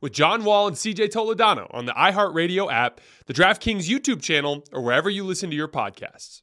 with John Wall and CJ Toledano on the iHeartRadio app, the DraftKings YouTube channel, or wherever you listen to your podcasts.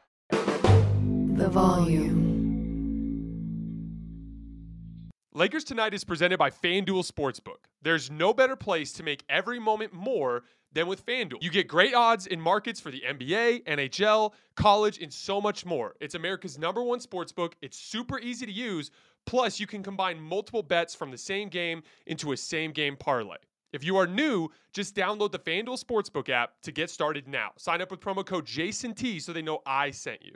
The volume. Lakers Tonight is presented by FanDuel Sportsbook. There's no better place to make every moment more than with FanDuel. You get great odds in markets for the NBA, NHL, college, and so much more. It's America's number one sportsbook. It's super easy to use. Plus, you can combine multiple bets from the same game into a same game parlay. If you are new, just download the FanDuel Sportsbook app to get started now. Sign up with promo code JASONT so they know I sent you.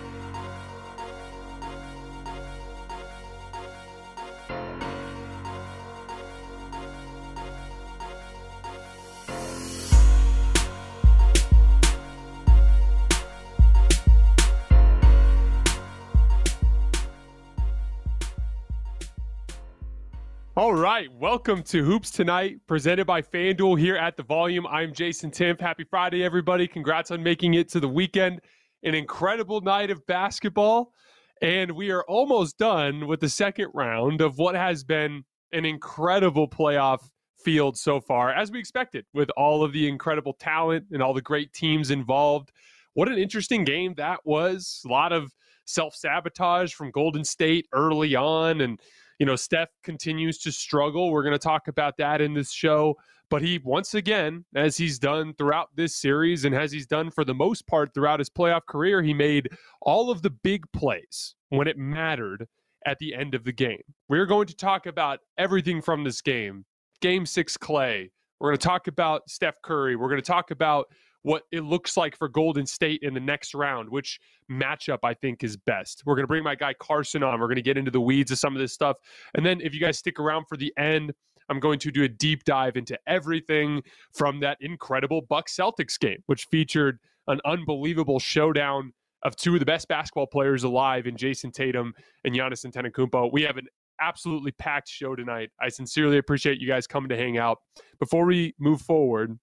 All right, welcome to Hoops Tonight, presented by FanDuel here at the Volume. I'm Jason Timpf. Happy Friday, everybody. Congrats on making it to the weekend. An incredible night of basketball. And we are almost done with the second round of what has been an incredible playoff field so far, as we expected, with all of the incredible talent and all the great teams involved. What an interesting game that was. A lot of self sabotage from Golden State early on. And you know, Steph continues to struggle. We're going to talk about that in this show. But he, once again, as he's done throughout this series and as he's done for the most part throughout his playoff career, he made all of the big plays when it mattered at the end of the game. We're going to talk about everything from this game Game six, Klay. We're going to talk about Steph Curry. We're going to talk about what it looks like for Golden State in the next round, which matchup I think is best. We're going to bring my guy Carson on. We're going to get into the weeds of some of this stuff. And then if you guys stick around for the end, I'm going to do a deep dive into everything from that incredible Buck Celtics game, which featured an unbelievable showdown of two of the best basketball players alive in Jayson Tatum and Giannis Antetokounmpo. We have an absolutely packed show tonight. I sincerely appreciate you guys coming to hang out. Before we move forward,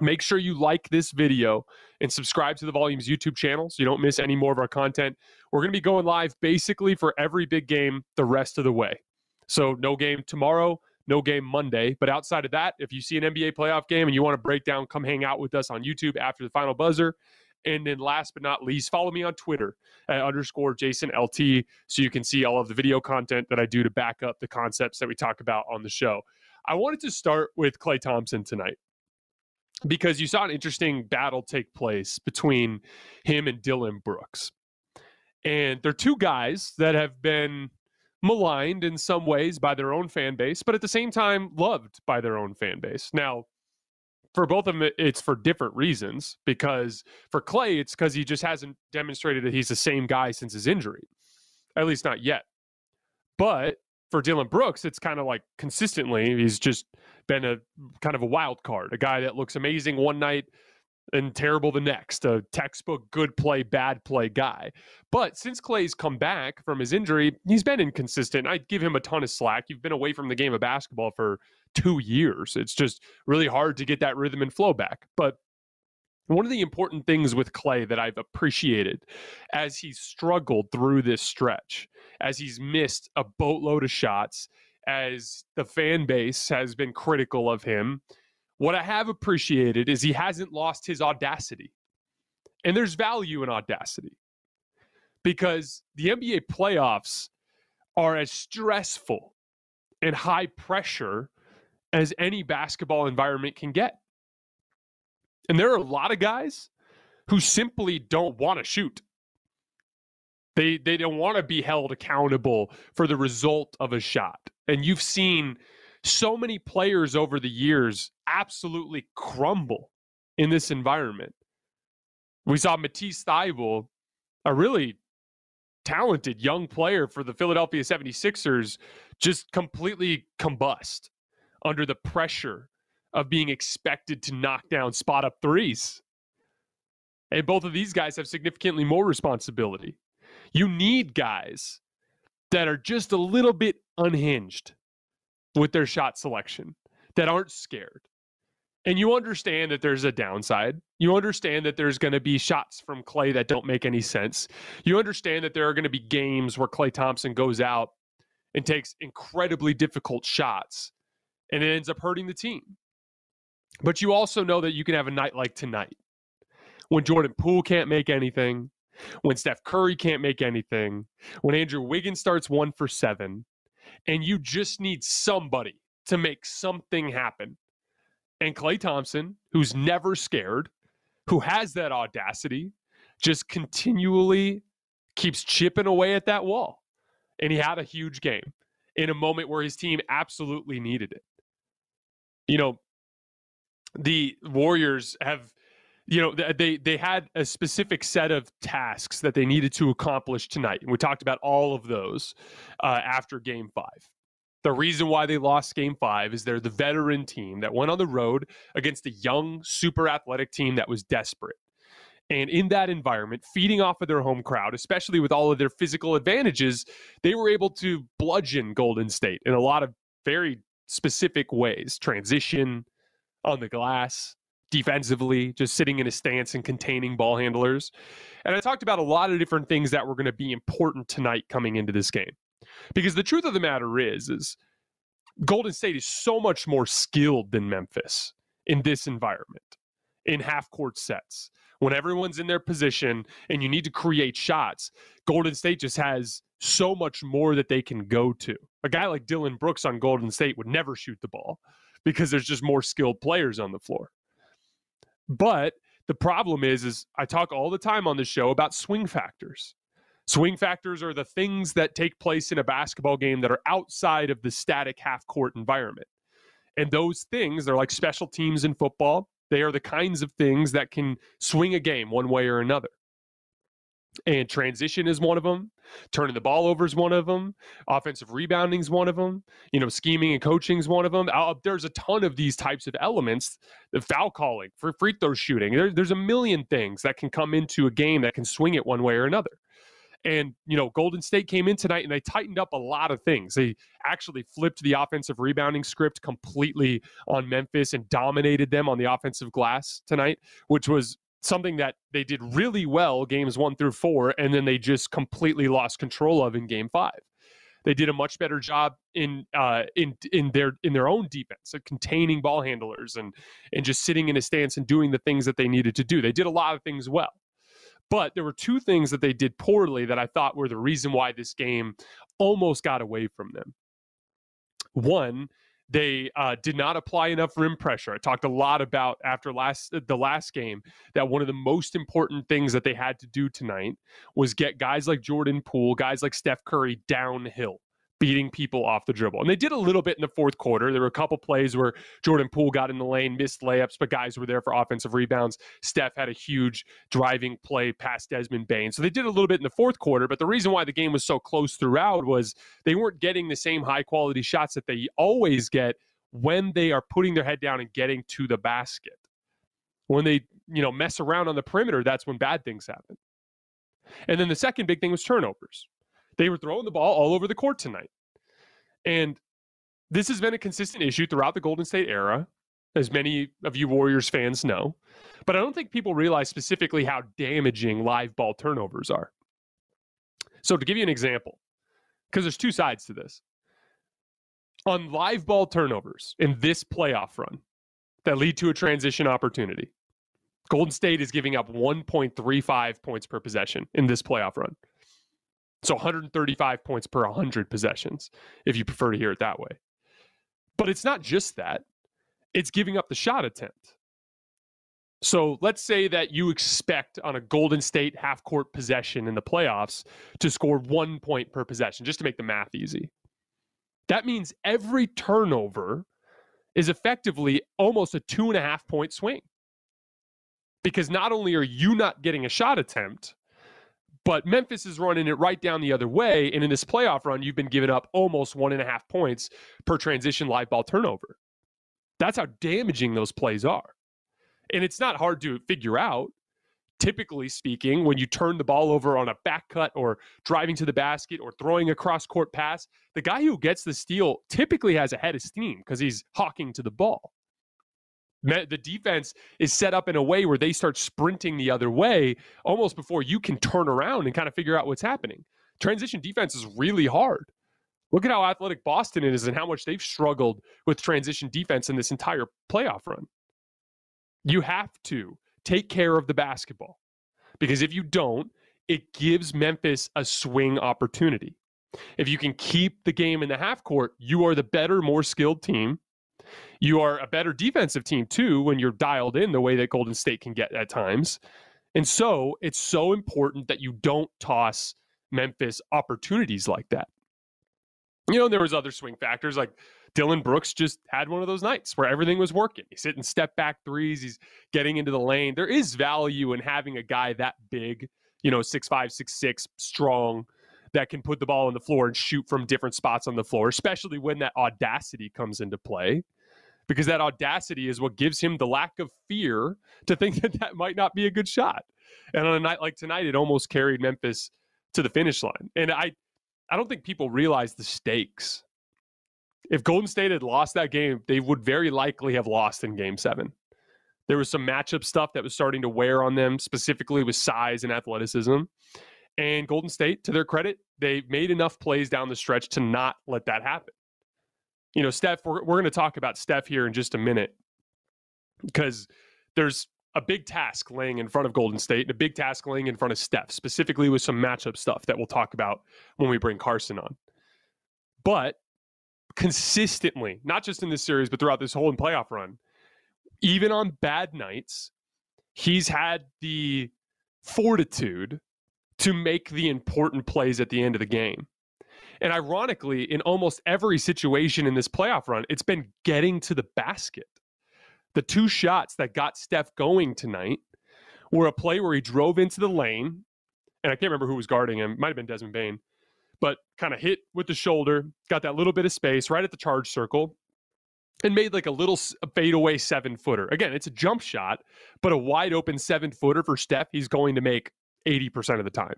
Make sure you like this video and subscribe to the Volumes YouTube channel so you don't miss any more of our content. We're going to be going live basically for every big game the rest of the way. So, no game tomorrow, no game Monday. But outside of that, if you see an NBA playoff game and you want to break down, come hang out with us on YouTube after the final buzzer. And then last but not least, follow me on Twitter at underscore Jason LT so you can see all of the video content that I do to back up the concepts that we talk about on the show. I wanted to start with Klay Thompson tonight because you saw an interesting battle take place between him and Dillon Brooks. And they're two guys that have been maligned in some ways by their own fan base, but at the same time loved by their own fan base. Now, for both of them, it's for different reasons. Because for Klay, it's because he just hasn't demonstrated that he's the same guy since his injury, at least not yet. But for Dillon Brooks, it's kind of like consistently he's just been a kind of a wild card, a guy that looks amazing one night and terrible the next, a textbook good play, bad play guy. But since Klay's come back from his injury, he's been inconsistent. I give him a ton of slack. You've been away from the game of basketball for two years. It's just really hard to get that rhythm and flow back. But one of the important things with Klay that I've appreciated as he's struggled through this stretch, as he's missed a boatload of shots, as the fan base has been critical of him, what I have appreciated is he hasn't lost his audacity. And there's value in audacity because the NBA playoffs are as stressful and high pressure as any basketball environment can get. And there are a lot of guys who simply don't want to shoot. They they don't want to be held accountable for the result of a shot. And you've seen so many players over the years absolutely crumble in this environment. We saw Matisse Thybulle, a really talented young player for the Philadelphia 76ers, just completely combust under the pressure of being expected to knock down spot up threes. And both of these guys have significantly more responsibility. You need guys that are just a little bit unhinged with their shot selection, that aren't scared. And you understand that there's a downside. You understand that there's going to be shots from Klay that don't make any sense. You understand that there are going to be games where Klay Thompson goes out and takes incredibly difficult shots and it ends up hurting the team. But you also know that you can have a night like tonight when Jordan Poole can't make anything, when Steph Curry can't make anything, when Andrew Wiggins starts one for seven, and you just need somebody to make something happen. And Klay Thompson, who's never scared, who has that audacity, just continually keeps chipping away at that wall. And he had a huge game in a moment where his team absolutely needed it. You know, the Warriors have you know they they had a specific set of tasks that they needed to accomplish tonight and we talked about all of those uh, after game five. The reason why they lost game five is they're the veteran team that went on the road against a young super athletic team that was desperate. And in that environment, feeding off of their home crowd, especially with all of their physical advantages, they were able to bludgeon Golden State in a lot of very specific ways transition, on the glass defensively, just sitting in a stance and containing ball handlers. And I talked about a lot of different things that were going to be important tonight coming into this game. Because the truth of the matter is is Golden State is so much more skilled than Memphis in this environment, in half court sets. When everyone's in their position and you need to create shots, Golden State just has so much more that they can go to. A guy like Dillon Brooks on Golden State would never shoot the ball because there's just more skilled players on the floor. But the problem is is I talk all the time on the show about swing factors. Swing factors are the things that take place in a basketball game that are outside of the static half court environment. And those things, they're like special teams in football. They are the kinds of things that can swing a game one way or another. And transition is one of them. Turning the ball over is one of them. Offensive rebounding is one of them. You know, scheming and coaching is one of them. There's a ton of these types of elements. The foul calling, for free throw shooting. There, there's a million things that can come into a game that can swing it one way or another. And, you know, Golden State came in tonight and they tightened up a lot of things. They actually flipped the offensive rebounding script completely on Memphis and dominated them on the offensive glass tonight, which was something that they did really well games one through four, and then they just completely lost control of in game five. They did a much better job in uh, in in their in their own defense, containing ball handlers and and just sitting in a stance and doing the things that they needed to do. They did a lot of things well. But there were two things that they did poorly that I thought were the reason why this game almost got away from them. One, they uh, did not apply enough rim pressure. I talked a lot about after last the last game that one of the most important things that they had to do tonight was get guys like Jordan Poole, guys like Steph Curry downhill beating people off the dribble. And they did a little bit in the fourth quarter. There were a couple plays where Jordan Poole got in the lane, missed layups, but guys were there for offensive rebounds. Steph had a huge driving play past Desmond Bane. So they did a little bit in the fourth quarter, but the reason why the game was so close throughout was they weren't getting the same high quality shots that they always get when they are putting their head down and getting to the basket. When they, you know, mess around on the perimeter, that's when bad things happen. And then the second big thing was turnovers. They were throwing the ball all over the court tonight. And this has been a consistent issue throughout the Golden State era, as many of you Warriors fans know. But I don't think people realize specifically how damaging live ball turnovers are. So, to give you an example, because there's two sides to this. On live ball turnovers in this playoff run that lead to a transition opportunity, Golden State is giving up 1.35 points per possession in this playoff run. So 135 points per 100 possessions, if you prefer to hear it that way. But it's not just that, it's giving up the shot attempt. So let's say that you expect on a Golden State half court possession in the playoffs to score one point per possession, just to make the math easy. That means every turnover is effectively almost a two and a half point swing. Because not only are you not getting a shot attempt, but Memphis is running it right down the other way. And in this playoff run, you've been giving up almost one and a half points per transition live ball turnover. That's how damaging those plays are. And it's not hard to figure out. Typically speaking, when you turn the ball over on a back cut or driving to the basket or throwing a cross court pass, the guy who gets the steal typically has a head of steam because he's hawking to the ball the defense is set up in a way where they start sprinting the other way almost before you can turn around and kind of figure out what's happening. Transition defense is really hard. Look at how athletic Boston is and how much they've struggled with transition defense in this entire playoff run. You have to take care of the basketball because if you don't, it gives Memphis a swing opportunity. If you can keep the game in the half court, you are the better, more skilled team you are a better defensive team too when you're dialed in the way that Golden State can get at times. And so it's so important that you don't toss Memphis opportunities like that. You know, there was other swing factors like Dillon Brooks just had one of those nights where everything was working. He's hitting step back threes, he's getting into the lane. There is value in having a guy that big, you know, six five, six six, strong, that can put the ball on the floor and shoot from different spots on the floor, especially when that audacity comes into play because that audacity is what gives him the lack of fear to think that that might not be a good shot. And on a night like tonight, it almost carried Memphis to the finish line. And I, I don't think people realize the stakes. If Golden State had lost that game, they would very likely have lost in game seven. There was some matchup stuff that was starting to wear on them, specifically with size and athleticism. And Golden State, to their credit, they made enough plays down the stretch to not let that happen you know, Steph, we're, we're going to talk about Steph here in just a minute because there's a big task laying in front of Golden State and a big task laying in front of Steph, specifically with some matchup stuff that we'll talk about when we bring Carson on. But consistently, not just in this series, but throughout this whole playoff run, even on bad nights, he's had the fortitude to make the important plays at the end of the game. And ironically, in almost every situation in this playoff run, it's been getting to the basket. The two shots that got Steph going tonight were a play where he drove into the lane, and I can't remember who was guarding him. Might have been Desmond Bane, but kind of hit with the shoulder, got that little bit of space right at the charge circle, and made like a little fadeaway seven footer. Again, it's a jump shot, but a wide open seven footer for Steph, he's going to make 80% of the time.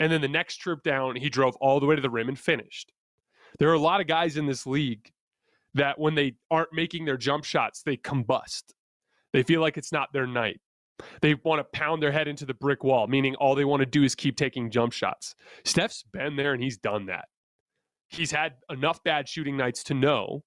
And then the next trip down, he drove all the way to the rim and finished. There are a lot of guys in this league that when they aren't making their jump shots, they combust. They feel like it's not their night. They want to pound their head into the brick wall, meaning all they want to do is keep taking jump shots. Steph's been there and he's done that. He's had enough bad shooting nights to know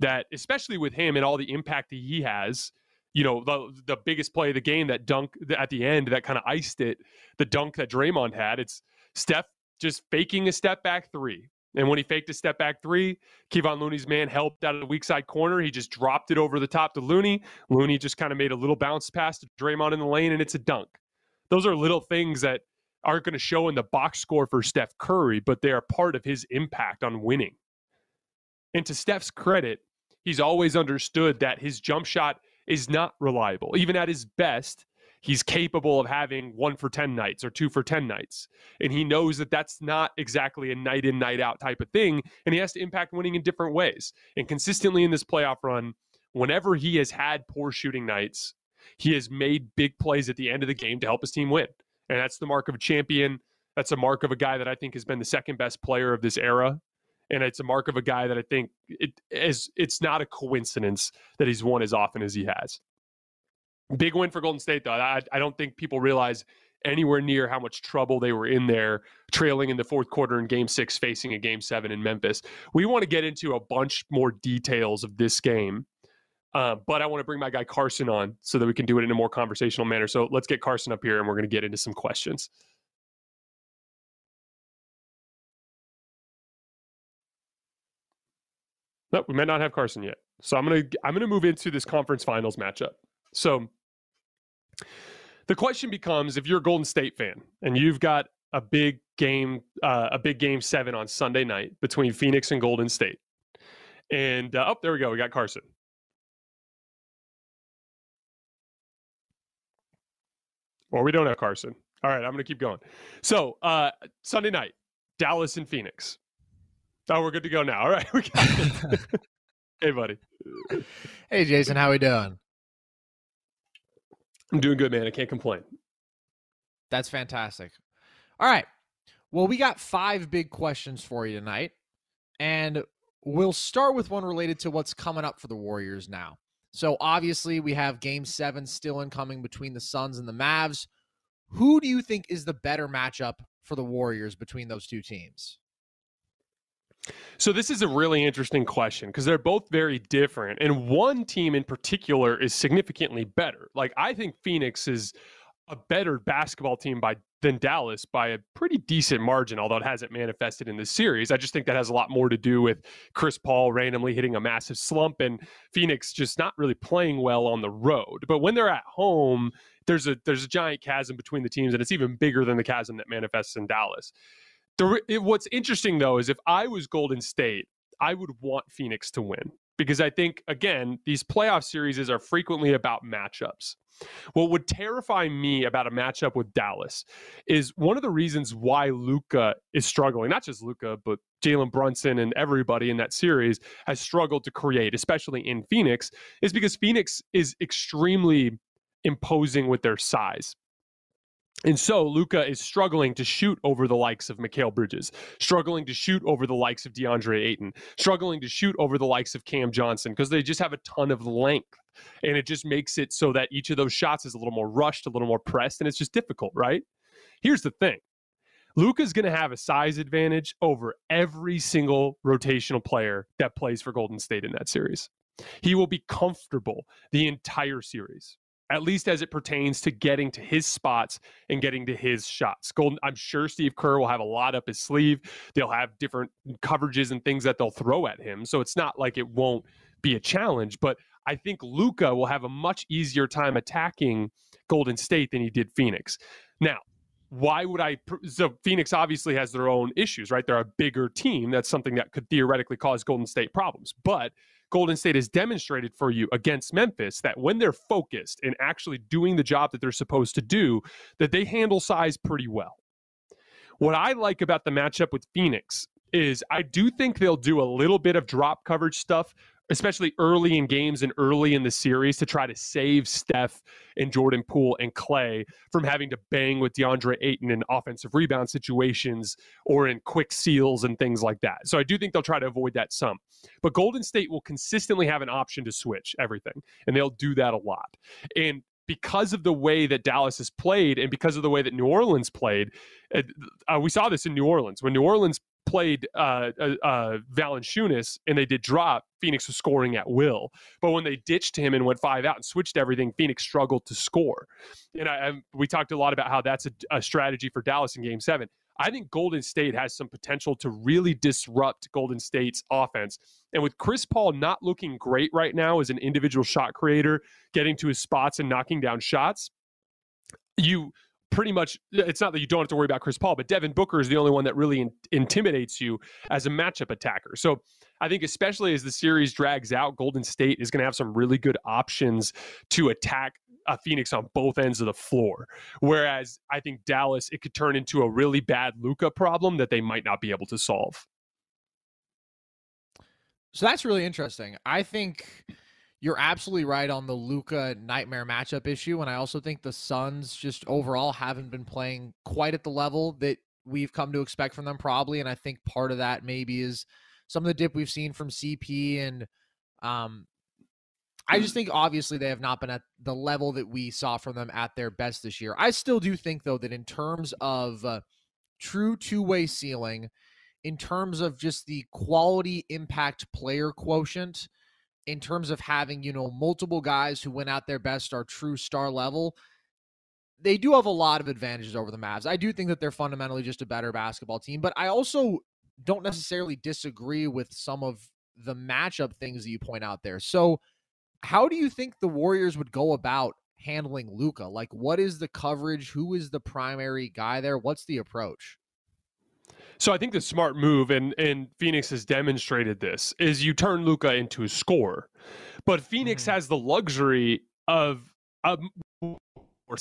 that, especially with him and all the impact that he has, you know, the the biggest play of the game, that dunk at the end that kind of iced it, the dunk that Draymond had, it's Steph just faking a step back three. And when he faked a step back three, Kevon Looney's man helped out of the weak side corner. He just dropped it over the top to Looney. Looney just kind of made a little bounce pass to Draymond in the lane, and it's a dunk. Those are little things that aren't going to show in the box score for Steph Curry, but they are part of his impact on winning. And to Steph's credit, he's always understood that his jump shot is not reliable. Even at his best, he's capable of having one for 10 nights or two for 10 nights. And he knows that that's not exactly a night in, night out type of thing. And he has to impact winning in different ways. And consistently in this playoff run, whenever he has had poor shooting nights, he has made big plays at the end of the game to help his team win. And that's the mark of a champion. That's a mark of a guy that I think has been the second best player of this era. And it's a mark of a guy that I think it is it's not a coincidence that he's won as often as he has. Big win for Golden State, though. I, I don't think people realize anywhere near how much trouble they were in there, trailing in the fourth quarter in game six, facing a game seven in Memphis. We want to get into a bunch more details of this game. Uh, but I want to bring my guy Carson on so that we can do it in a more conversational manner. So let's get Carson up here and we're going to get into some questions. No, we might not have Carson yet. So I'm gonna I'm gonna move into this conference finals matchup. So the question becomes if you're a Golden State fan and you've got a big game, uh, a big game seven on Sunday night between Phoenix and Golden State. And uh, oh, there we go. We got Carson. Or we don't have Carson. All right, I'm to keep going. So uh, Sunday night, Dallas and Phoenix. Oh, we're good to go now. All right, hey, buddy. Hey, Jason. How we doing? I'm doing good, man. I can't complain. That's fantastic. All right. Well, we got five big questions for you tonight. And we'll start with one related to what's coming up for the Warriors now. So, obviously, we have game seven still incoming between the Suns and the Mavs. Who do you think is the better matchup for the Warriors between those two teams? So this is a really interesting question because they're both very different, and one team in particular is significantly better. Like I think Phoenix is a better basketball team by than Dallas by a pretty decent margin, although it hasn't manifested in this series. I just think that has a lot more to do with Chris Paul randomly hitting a massive slump and Phoenix just not really playing well on the road. But when they're at home, there's a there's a giant chasm between the teams, and it's even bigger than the chasm that manifests in Dallas. The, it, what's interesting though is if I was Golden State, I would want Phoenix to win because I think again these playoff series are frequently about matchups. What would terrify me about a matchup with Dallas is one of the reasons why Luka is struggling, not just Luka, but Jalen Brunson and everybody in that series has struggled to create, especially in Phoenix, is because Phoenix is extremely imposing with their size. And so Luka is struggling to shoot over the likes of Mikal Bridges, struggling to shoot over the likes of DeAndre Ayton, struggling to shoot over the likes of Cam Johnson because they just have a ton of length. And it just makes it so that each of those shots is a little more rushed, a little more pressed, and it's just difficult, right? Here's the thing Luka's going to have a size advantage over every single rotational player that plays for Golden State in that series. He will be comfortable the entire series at least as it pertains to getting to his spots and getting to his shots. Golden, I'm sure Steve Kerr will have a lot up his sleeve. They'll have different coverages and things that they'll throw at him. So it's not like it won't be a challenge, but I think Luka will have a much easier time attacking Golden State than he did Phoenix. Now, why would I? So Phoenix obviously has their own issues, right? They're a bigger team. That's something that could theoretically cause Golden State problems. But Golden State has demonstrated for you against Memphis that when they're focused and actually doing the job that they're supposed to do, that they handle size pretty well. What I like about the matchup with Phoenix is I do think they'll do a little bit of drop coverage stuff especially early in games and early in the series, to try to save Steph and Jordan Poole and Klay from having to bang with DeAndre Ayton in offensive rebound situations or in quick seals and things like that. So I do think they'll try to avoid that some. But Golden State will consistently have an option to switch everything, and they'll do that a lot. And because of the way that Dallas has played and because of the way that New Orleans played, uh, we saw this in New Orleans. When New Orleans played uh, uh, uh, Valanciunas and they did drop, Phoenix was scoring at will. But when they ditched him and went five out and switched everything, Phoenix struggled to score. And I, I, we talked a lot about how that's a, a strategy for Dallas in Game Seven. I think Golden State has some potential to really disrupt Golden State's offense. And with Chris Paul not looking great right now as an individual shot creator, getting to his spots and knocking down shots, you pretty much it's not that you don't have to worry about Chris Paul, but Devin Booker is the only one that really in, intimidates you as a matchup attacker. So I think especially as the series drags out, Golden State is going to have some really good options to attack a Phoenix on both ends of the floor. Whereas I think Dallas, it could turn into a really bad Luka problem that they might not be able to solve. So that's really interesting. I think you're absolutely right on the Luka nightmare matchup issue. And I also think the Suns just overall haven't been playing quite at the level that we've come to expect from them, probably. And I think part of that maybe is some of the dip we've seen from CP and um, I just think obviously they have not been at the level that we saw from them at their best this year. I still do think though that in terms of uh, true two-way ceiling, in terms of just the quality impact player quotient, in terms of having, you know, multiple guys who went out their best are true star level, they do have a lot of advantages over the Mavs. I do think that they're fundamentally just a better basketball team, but I also don't necessarily disagree with some of the matchup things that you point out there. So, how do you think the Warriors would go about handling Luka? Like, what is the coverage? Who is the primary guy there? What's the approach? So I think the smart move, and and Phoenix has demonstrated this, is you turn Luka into a scorer, but Phoenix mm-hmm. has the luxury of, of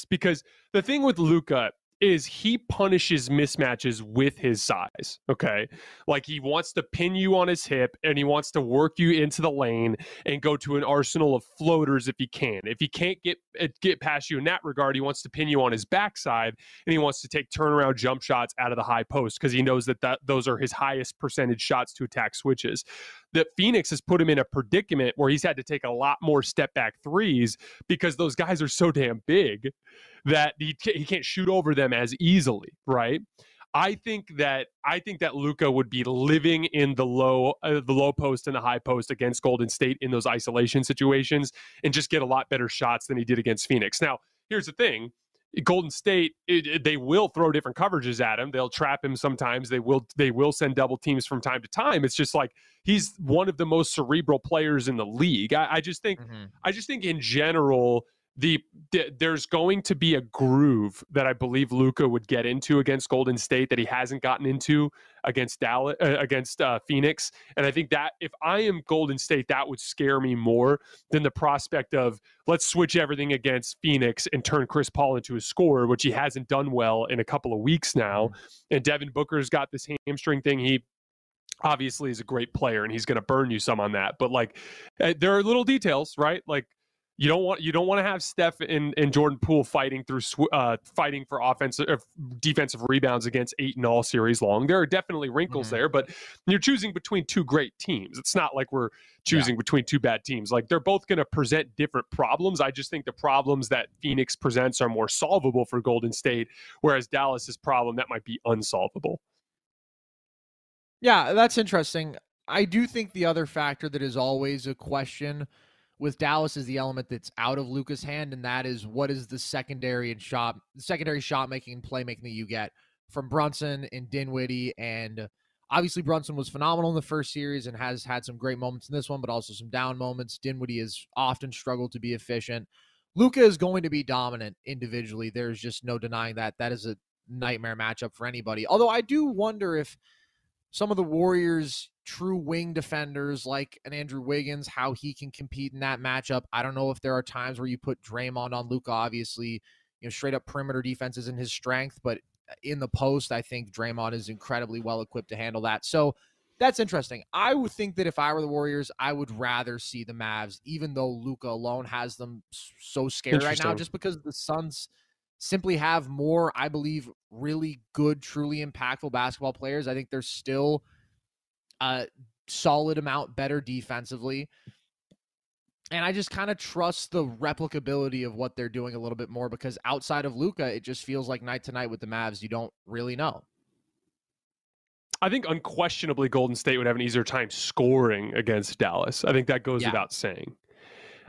because the thing with Luka is he punishes mismatches with his size. Okay. Like he wants to pin you on his hip and he wants to work you into the lane and go to an arsenal of floaters if he can. If he can't get eh, get past you in that regard, he wants to pin you on his backside and he wants to take turnaround jump shots out of the high post because he knows that, that those are his highest percentage shots to attack switches. That Phoenix has put him in a predicament where he's had to take a lot more step back threes because those guys are so damn big that he, he can't shoot over them as easily, right? I think that I think that Luka would be living in the low uh, the low post and the high post against Golden State in those isolation situations and just get a lot better shots than he did against Phoenix. Now, here's the thing. Golden State, it, it, they will throw different coverages at him. They'll trap him sometimes. They will they will send double teams from time to time. It's just like he's one of the most cerebral players in the league. I, I just think mm-hmm. I just think in general the, the, there's going to be a groove that I believe Luka would get into against Golden State that he hasn't gotten into against Dallas uh, against uh, Phoenix, and I think that if I am Golden State, that would scare me more than the prospect of let's switch everything against Phoenix and turn Chris Paul into a scorer, which he hasn't done well in a couple of weeks now. Mm-hmm. And Devin Booker's got this hamstring thing. He obviously is a great player and he's going to burn you some on that, but like uh, there are little details, right? Like you don't want you don't want to have Steph and, and Jordan Poole fighting through uh, fighting for offensive uh, defensive rebounds against Ayton all series long. There are definitely wrinkles mm-hmm. there, but you're choosing between two great teams. It's not like we're choosing yeah. between two bad teams. Like they're both going to present different problems. I just think the problems that Phoenix presents are more solvable for Golden State, whereas Dallas's problem that might be unsolvable. Yeah, that's interesting. I do think the other factor that is always a question with Dallas is the element that's out of Luka's hand, and that is what is the secondary and shot secondary shot making and playmaking that you get from Brunson and Dinwiddie. And obviously Brunson was phenomenal in the first series and has had some great moments in this one, but also some down moments. Dinwiddie has often struggled to be efficient. Luka is going to be dominant individually. There's just no denying that. That is a nightmare matchup for anybody. Although I do wonder if some of the Warriors true wing defenders like an Andrew Wiggins, how he can compete in that matchup. I don't know if there are times where you put Draymond on Luka. Obviously, you know, straight up perimeter defense isn't his strength, but uh, in the post, I think Draymond is incredibly well equipped to handle that. So that's interesting. I would think that if I were the Warriors, I would rather see the Mavs, even though Luka alone has them so scared right now, just because the Suns simply have more, I believe, really good, truly impactful basketball players. I think they're still a solid amount better defensively. And I just kind of trust the replicability of what they're doing a little bit more because outside of Luka, it just feels like night to night with the Mavs, you don't really know. I think unquestionably Golden State would have an easier time scoring against Dallas. I think that goes yeah. without saying.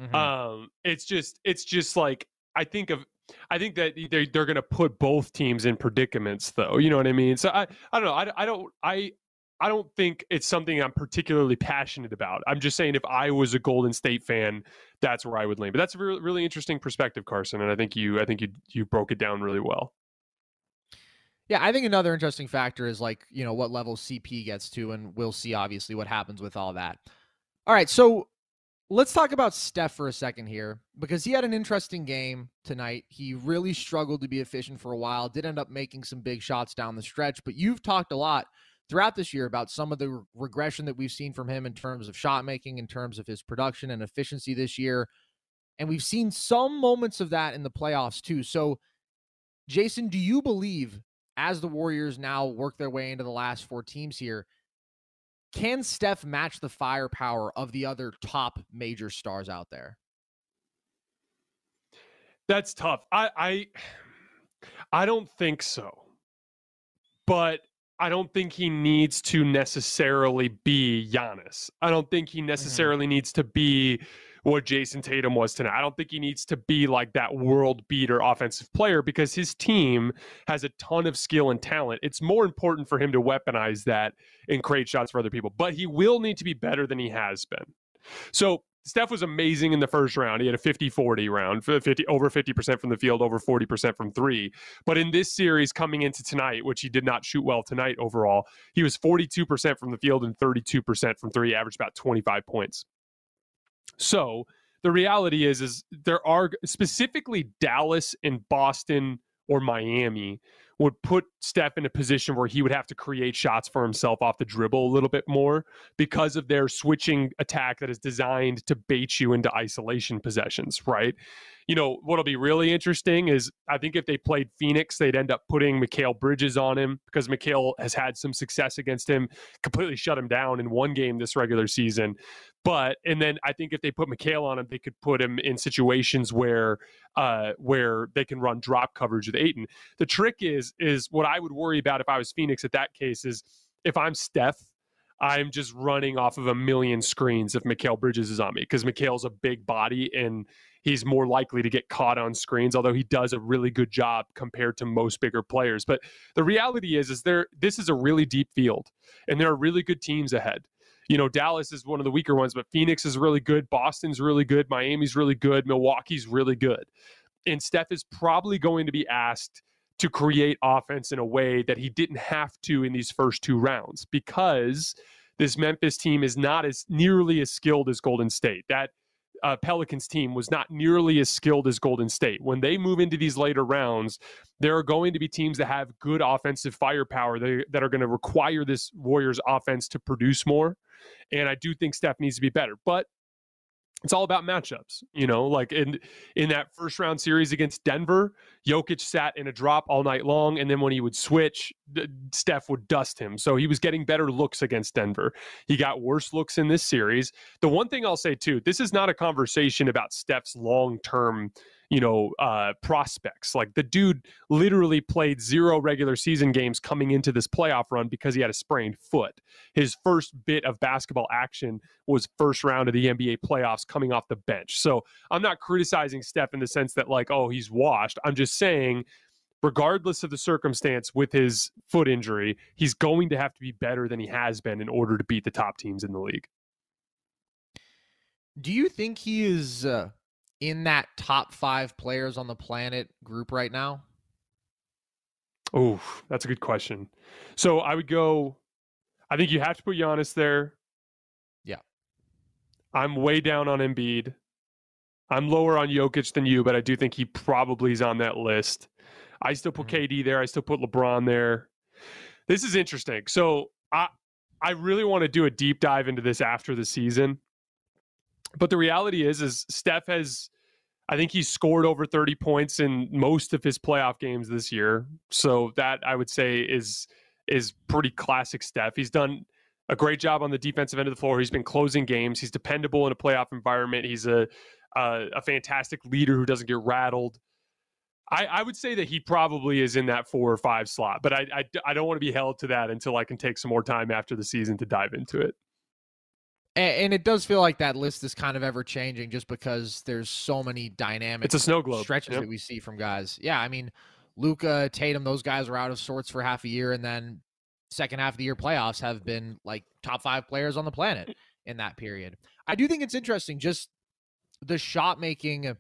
Mm-hmm. Um, it's just it's just like I think of I think that they're they're going to put both teams in predicaments, though. You know what I mean? So I I don't know. I, I don't I I don't think it's something I'm particularly passionate about. I'm just saying if I was a Golden State fan, that's where I would lean. But that's a really, really interesting perspective, Carson, and I think you I think you you broke it down really well. Yeah, I think another interesting factor is like, you know, what level CP gets to, and we'll see obviously what happens with all that. All right, so let's talk about Steph for a second here because he had an interesting game tonight. He really struggled to be efficient for a while, did end up making some big shots down the stretch, but you've talked a lot throughout this year about some of the regression that we've seen from him in terms of shot making, in terms of his production and efficiency this year. And we've seen some moments of that in the playoffs too. So, Jason, do you believe as the Warriors now work their way into the last four teams here, can Steph match the firepower of the other top major stars out there? That's tough. I I, I don't think so. But I don't think he needs to necessarily be Giannis. I don't think he mm-hmm. necessarily mm-hmm. needs to be what Jayson Tatum was tonight. I don't think he needs to be like that world beater offensive player because his team has a ton of skill and talent. It's more important for him to weaponize that and create shots for other people, but he will need to be better than he has been. So Steph was amazing in the first round. He had a 50 40 round, 50, over 50% from the field, over 40% from three. But in this series coming into tonight, which he did not shoot well tonight overall, he was 42% from the field and 32% from three, averaged about 25 points. So the reality is, is there are specifically Dallas and Boston or Miami would put Steph in a position where he would have to create shots for himself off the dribble a little bit more because of their switching attack that is designed to bait you into isolation possessions, right? you know, what'll be really interesting is I think if they played Phoenix, they'd end up putting Mikal Bridges on him because Mikal has had some success against him, completely shut him down in one game this regular season. But and then I think if they put Mikal on him, they could put him in situations where uh, where they can run drop coverage with Ayton. The trick is is what I would worry about if I was Phoenix at that case is if I'm Steph I'm just running off of a million screens if Mikal Bridges is on me because Mikal's a big body and he's more likely to get caught on screens, although he does a really good job compared to most bigger players. But the reality is, is there this is a really deep field, and there are really good teams ahead. You know, Dallas is one of the weaker ones, but Phoenix is really good. Boston's really good. Miami's really good. Milwaukee's really good. And Steph is probably going to be asked to create offense in a way that he didn't have to in these first two rounds because this Memphis team is not as nearly as skilled as Golden State. That uh, Pelicans team was not nearly as skilled as Golden State. When they move into these later rounds, there are going to be teams that have good offensive firepower that, that are going to require this Warriors offense to produce more. And I do think Steph needs to be better. But it's all about matchups, you know. Like in in that first round series against Denver, Jokic sat in a drop all night long, and then when he would switch, Steph would dust him. So he was getting better looks against Denver. He got worse looks in this series. The one thing I'll say too, this is not a conversation about Steph's long term you know, uh, prospects. Like the dude literally played zero regular season games coming into this playoff run because he had a sprained foot. His first bit of basketball action was first round of the NBA playoffs coming off the bench. So I'm not criticizing Steph in the sense that, like, oh, he's washed. I'm just saying regardless of the circumstance with his foot injury, he's going to have to be better than he has been in order to beat the top teams in the league. Do you think he is uh, in that top five players on the planet group right now? Oh, that's a good question. So I would go. I think you have to put Giannis there. Yeah. I'm way down on Embiid. I'm lower on Jokic than you, but I do think he probably is on that list. I still put mm-hmm. KD there. I still put LeBron there. This is interesting. So I I really want to do a deep dive into this after the season. But the reality is, is Steph has, I think he's scored over 30 points in most of his playoff games this year. So that I would say is is pretty classic Steph. He's done a great job on the defensive end of the floor. He's been closing games. He's dependable in a playoff environment. He's a a, a fantastic leader who doesn't get rattled. I, I, would say that he probably is in that four or five slot, but I, I, I don't want to be held to that until I can take some more time after the season to dive into it. And, and it does feel like that list is kind of ever changing just because there's so many dynamic it's a snow globe. stretches yep. that we see from guys. Yeah, I mean, Luka, Tatum, those guys are out of sorts for half a year, and then second half of the year playoffs have been like top five players on the planet in that period. I do think it's interesting just the shot making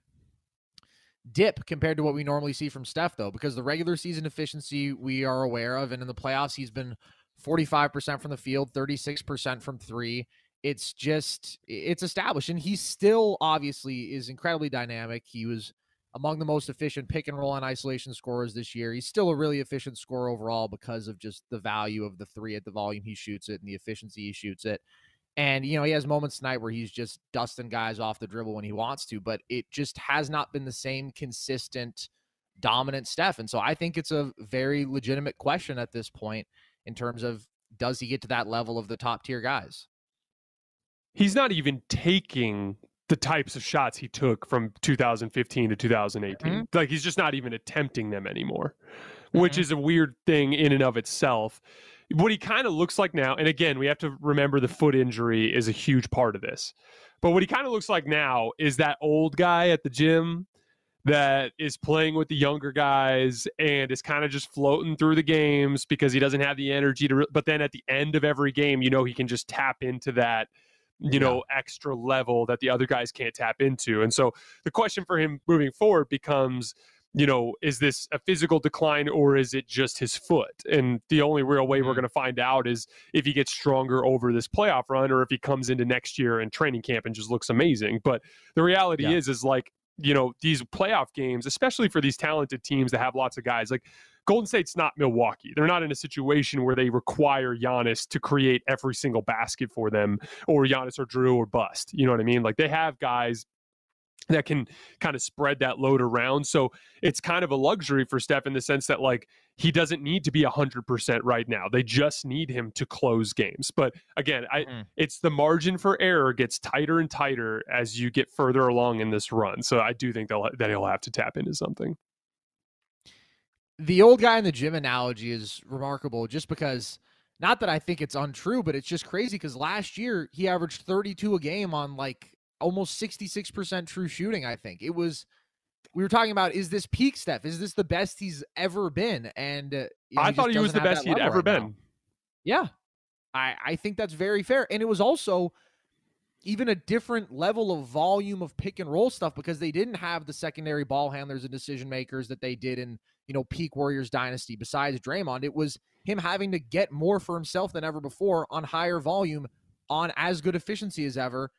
dip compared to what we normally see from Steph, though, because the regular season efficiency we are aware of, and in the playoffs, he's been 45% from the field, 36% from three. It's just, it's established. And he still obviously is incredibly dynamic. He was among the most efficient pick and roll and isolation scorers this year. He's still a really efficient scorer overall because of just the value of the three at the volume he shoots it and the efficiency he shoots it. And, you know, he has moments tonight where he's just dusting guys off the dribble when he wants to, but it just has not been the same consistent, dominant Steph. And so I think it's a very legitimate question at this point in terms of does he get to that level of the top tier guys? He's not even taking the types of shots he took from 2015 to 2018. Mm-hmm. Like he's just not even attempting them anymore, mm-hmm. which is a weird thing in and of itself what he kind of looks like now, and again, we have to remember the foot injury is a huge part of this. But what he kind of looks like now is that old guy at the gym that is playing with the younger guys and is kind of just floating through the games because he doesn't have the energy to. Re- but then at the end of every game, you know, he can just tap into that, you know, extra level that the other guys can't tap into. And so the question for him moving forward becomes you know, is this a physical decline or is it just his foot? And the only real way mm-hmm. we're going to find out is if he gets stronger over this playoff run or if he comes into next year and training camp and just looks amazing. But the reality yeah. is, is like, you know, these playoff games, especially for these talented teams that have lots of guys, like Golden State's not Milwaukee. They're not in a situation where they require Giannis to create every single basket for them or Giannis or Jrue or bust. You know what I mean? Like they have guys that can kind of spread that load around. So it's kind of a luxury for Steph in the sense that like he doesn't need to be 100% right now. They just need him to close games. But again, I mm. it's the margin for error gets tighter and tighter as you get further along in this run. So I do think that he'll have to tap into something. The old guy in the gym analogy is remarkable just because not that I think it's untrue, but it's just crazy because last year he averaged 32 a game on like almost 66% true shooting, I think. It was we were talking about is this peak Steph? Is this the best he's ever been? And uh, you know, I thought he was the best he'd ever right been. Now. Yeah. I I think that's very fair. And it was also even a different level of volume of pick and roll stuff because they didn't have the secondary ball handlers and decision makers that they did in, you know, peak Warriors dynasty besides Draymond. It was him having to get more for himself than ever before on higher volume on as good efficiency as ever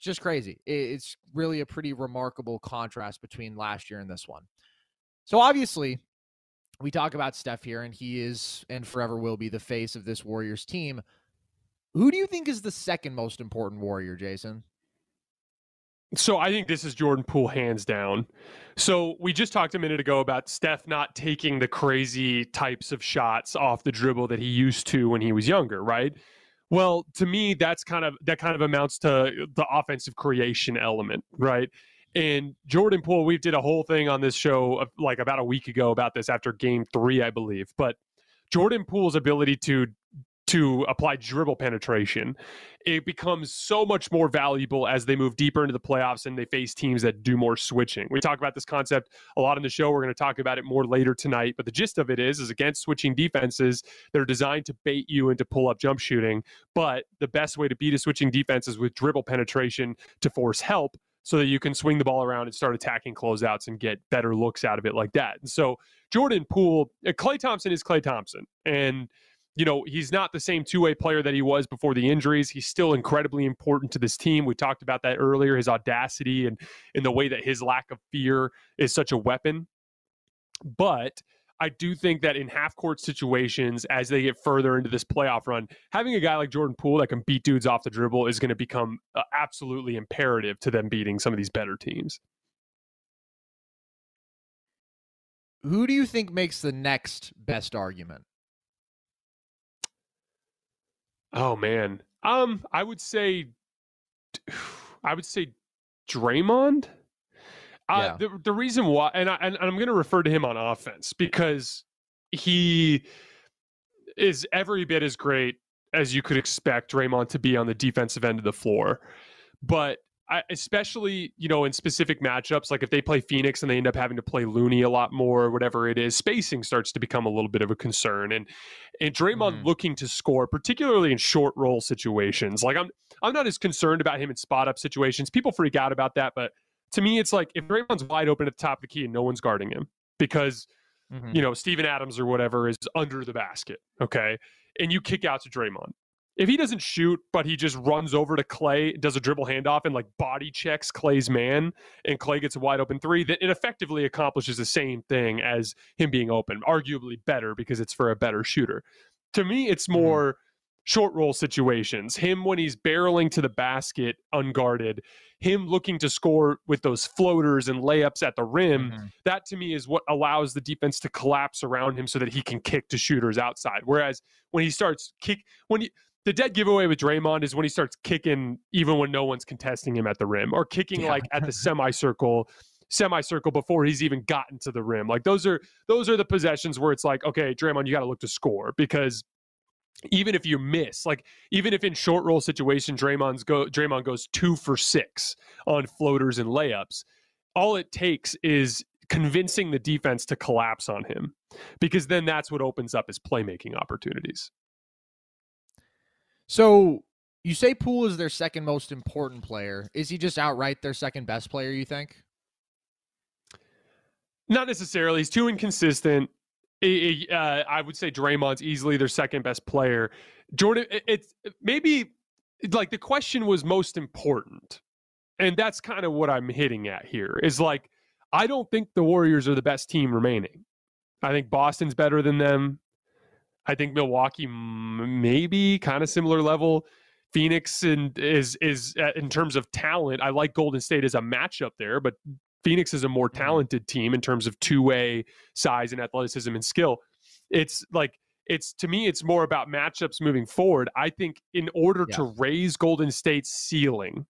just crazy. It's really a pretty remarkable contrast between last year and this one. So obviously, we talk about Steph here, and he is and forever will be the face of this Warriors team. Who do you think is the second most important Warrior, Jason? So I think this is Jordan Poole hands down. So we just talked a minute ago about Steph not taking the crazy types of shots off the dribble that he used to when he was younger, right? Well, to me, that's kind of that kind of amounts to the offensive creation element, right? And Jordan Poole, we did a whole thing on this show of, like about a week ago about this after game three, I believe. But Jordan Poole's ability to to apply dribble penetration, it becomes so much more valuable as they move deeper into the playoffs and they face teams that do more switching. We talk about this concept a lot in the show. We're going to talk about it more later tonight. But the gist of it is, is against switching defenses, they're designed to bait you into pull up jump shooting. But the best way to beat a switching defense is with dribble penetration to force help so that you can swing the ball around and start attacking closeouts and get better looks out of it like that. And so Jordan Poole, uh, Klay Thompson is Klay Thompson. And you know, he's not the same two way player that he was before the injuries. He's still incredibly important to this team. We talked about that earlier his audacity and in the way that his lack of fear is such a weapon. But I do think that in half court situations, as they get further into this playoff run, having a guy like Jordan Poole that can beat dudes off the dribble is going to become uh, absolutely imperative to them beating some of these better teams. Who do you think makes the next best argument? Oh man. Um I would say I would say Draymond. Uh, yeah. the the reason why and I and I'm going to refer to him on offense because he is every bit as great as you could expect Draymond to be on the defensive end of the floor. But I, especially you know in specific matchups like if they play phoenix and they end up having to play looney a lot more or whatever it is spacing starts to become a little bit of a concern and and Draymond mm. looking to score particularly in short roll situations like i'm i'm not as concerned about him in spot up situations people freak out about that but to me it's like if Draymond's wide open at the top of the key and no one's guarding him because mm-hmm. you know Steven Adams or whatever is under the basket okay and you kick out to Draymond if he doesn't shoot, but he just runs over to Klay, does a dribble handoff, and like body checks Klay's man, and Klay gets a wide open three, then it effectively accomplishes the same thing as him being open, arguably better because it's for a better shooter. To me, it's mm-hmm. more mm-hmm. short roll situations. Him when he's barreling to the basket unguarded, him looking to score with those floaters and layups at the rim. Mm-hmm. That to me is what allows the defense to collapse around him so that he can kick to shooters outside. Whereas when he starts kick, when he the dead giveaway with Draymond is when he starts kicking even when no one's contesting him at the rim or kicking yeah. like at the semicircle semicircle before he's even gotten to the rim. Like those are those are the possessions where it's like, okay, Draymond, you got to look to score because even if you miss, like even if in short roll situation Draymond's go Draymond goes 2 for 6 on floaters and layups, all it takes is convincing the defense to collapse on him because then that's what opens up his playmaking opportunities. So you say Poole is their second most important player. Is he just outright their second best player, you think? Not necessarily. He's too inconsistent. Uh, I would say Draymond's easily their second best player. Jordan, it's maybe like the question was most important. And that's kind of what I'm hitting at here is like, I don't think the Warriors are the best team remaining. I think Boston's better than them. I think Milwaukee maybe kind of similar level. Phoenix and is is uh, in terms of talent. I like Golden State as a matchup there, but Phoenix is a more mm-hmm. talented team in terms of two way size and athleticism and skill. It's like it's to me, it's more about matchups moving forward. I think in order yeah. to raise Golden State's ceiling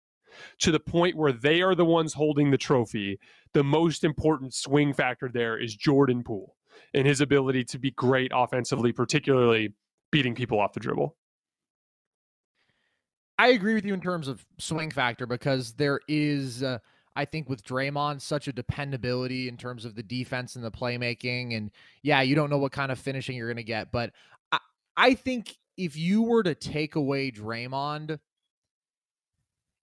to the point where they are the ones holding the trophy, the most important swing factor there is Jordan Poole and his ability to be great offensively, particularly beating people off the dribble. I agree with you in terms of swing factor because there is, uh, I think, with Draymond, such a dependability in terms of the defense and the playmaking. And yeah, you don't know what kind of finishing you're going to get. But I, I think if you were to take away Draymond,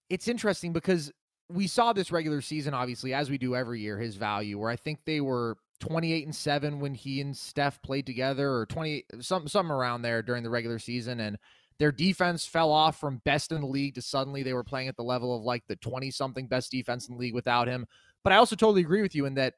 it's interesting because we saw this regular season, obviously, as we do every year, his value, where I think they were 28 and 7 when he and Steph played together or 20 some some around there during the regular season and their defense fell off from best in the league to suddenly they were playing at the level of like the 20 something best defense in the league without him. But I also totally agree with you in that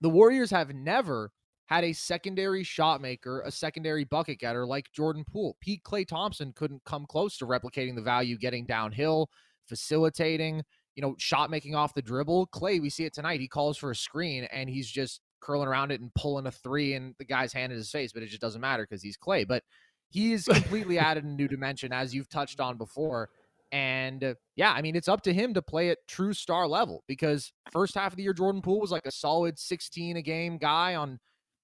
the Warriors have never had a secondary shot maker, a secondary bucket getter like Jordan Poole. Pete Klay Thompson couldn't come close to replicating the value getting downhill, facilitating, you know, shot making off the dribble. Klay, we see it tonight. He calls for a screen and he's just curling around it and pulling a three and the guy's hand in his face, but it just doesn't matter because he's Klay. But he's completely added a new dimension, as you've touched on before. And uh, yeah, I mean, it's up to him to play at true star level because first half of the year, Jordan Poole was like a solid 16 a game guy on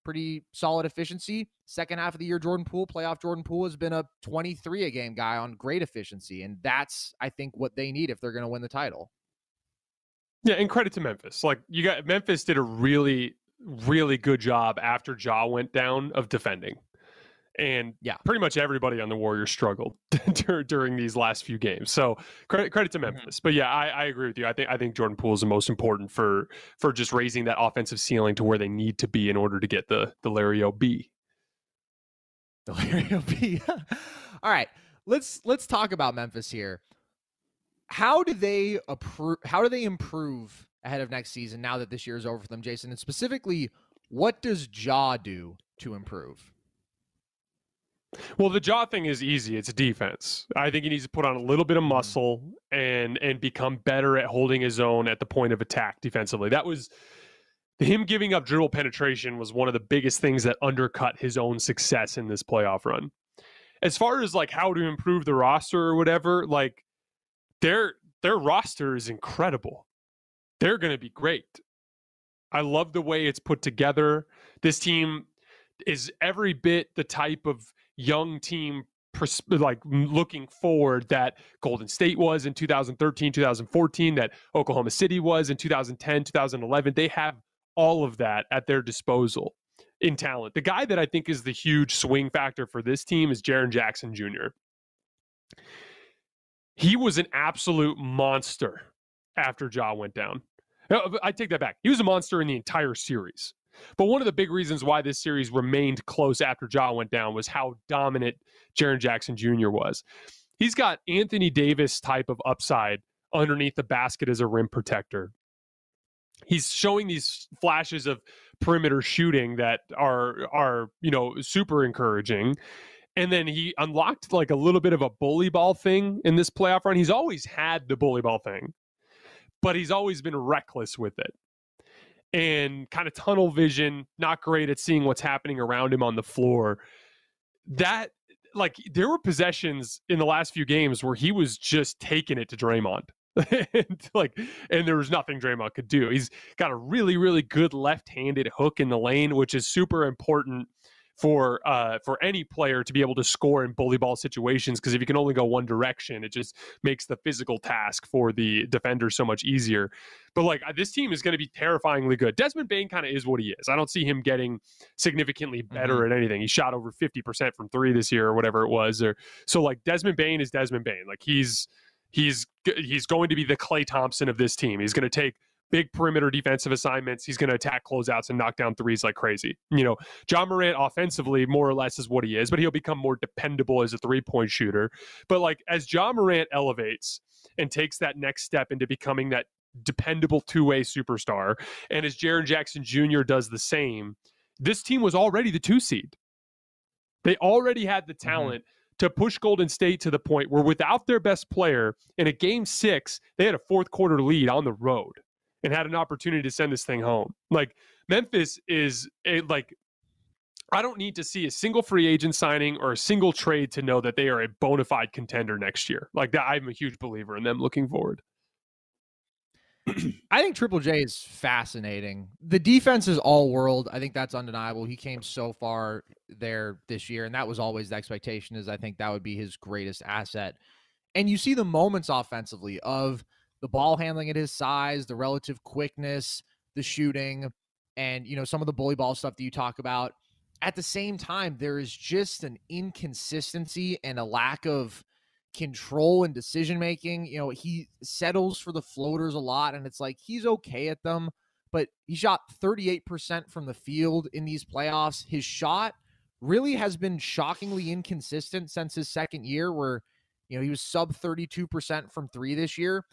pretty solid efficiency. Second half of the year, Jordan Poole, playoff Jordan Poole has been a 23 a game guy on great efficiency. And that's, I think, what they need if they're going to win the title. Yeah, and credit to Memphis. Like you got Memphis did a really really good job after Ja went down of defending. And yeah, pretty much everybody on the Warriors struggled during these last few games. So credit credit to mm-hmm. Memphis. Mm-hmm. But yeah, I, I, agree with you. I think I think Jordan Poole is the most important for for just raising that offensive ceiling to where they need to be in order to get the the Larry B. The Larry B. All right, let's let's talk about Memphis here. How do they approve? How do they improve ahead of next season now that this year is over for them, Jason? And specifically, What does Ja do to improve? Well, the Ja thing is easy. It's defense. I think he needs to put on a little bit of Mm-hmm. muscle and and become better at holding his own at the point of attack defensively. That was him giving up dribble penetration was one of the biggest things that undercut his own success in this playoff run. As far as like how to improve the roster or whatever, like their their roster is incredible. They're going to be great. I love the way it's put together. This team is every bit the type of young team pers- like looking forward that Golden State was in 2013, 2014, that Oklahoma City was in 2010, 2011. They have all of that at their disposal in talent. The guy that I think is the huge swing factor for this team is Jaren Jackson Jr. He was an absolute monster after Ja went down. No, uh, I take that back. He was a monster in the entire series. But one of the big reasons why this series remained close after Ja went down was how dominant Jaren Jackson Jr. was. He's got Anthony Davis type of upside underneath the basket as a rim protector. He's showing these flashes of perimeter shooting that are are, you know, super encouraging. And then he unlocked like a little bit of a bully ball thing in this playoff run. He's always had the bully ball thing, but he's always been reckless with it and kind of tunnel vision, not great at seeing what's happening around him on the floor. That like there were possessions in the last few games where he was just taking it to Draymond. and like and there was nothing Draymond could do. He's got a really really good left-handed hook in the lane which is super important for uh for any player to be able to score in bully ball situations because if you can only go one direction it just makes the physical task for the defender so much easier. But like this team is going to be terrifyingly good. Desmond Bane kind of is what he is. I don't see him getting significantly better Mhm. at anything. He shot over 50% from three this year or whatever it was or so like desmond bane is desmond bane. Like he's he's he's going to be the klay thompson of this team. He's going to take big perimeter defensive assignments he's going to attack closeouts and knock down threes like crazy you know Ja Morant offensively more or less is what he is, but he'll become more dependable as a three point shooter. But like as Ja Morant elevates and takes that next step into becoming that dependable two way superstar, and as Jaren Jackson Jr. does the same, this team was already the two seed. They already had the mm-hmm. talent. To push Golden State to the point where, without their best player in a game six, they had a fourth quarter lead on the road and had an opportunity to send this thing home. Like Memphis is a, like I don't need to see a single free agent signing or a single trade to know that they are a bona fide contender next year. Like that, I'm a huge believer in them looking forward. I think Triple J is fascinating. The defense is all world. I think that's undeniable. He came so far there this year, and that was always the expectation. Is I think that would be his greatest asset. And you see the moments offensively of the ball handling at his size, the relative quickness, the shooting, and you know some of the bully ball stuff that you talk about. At the same time, there is just an inconsistency and a lack of control and decision making. You know, he settles for the floaters a lot, and it's like he's okay at them, but he shot 38% from the field in these playoffs. His shot really has been shockingly inconsistent since his second year, where, you know, he was sub 32% from three this year.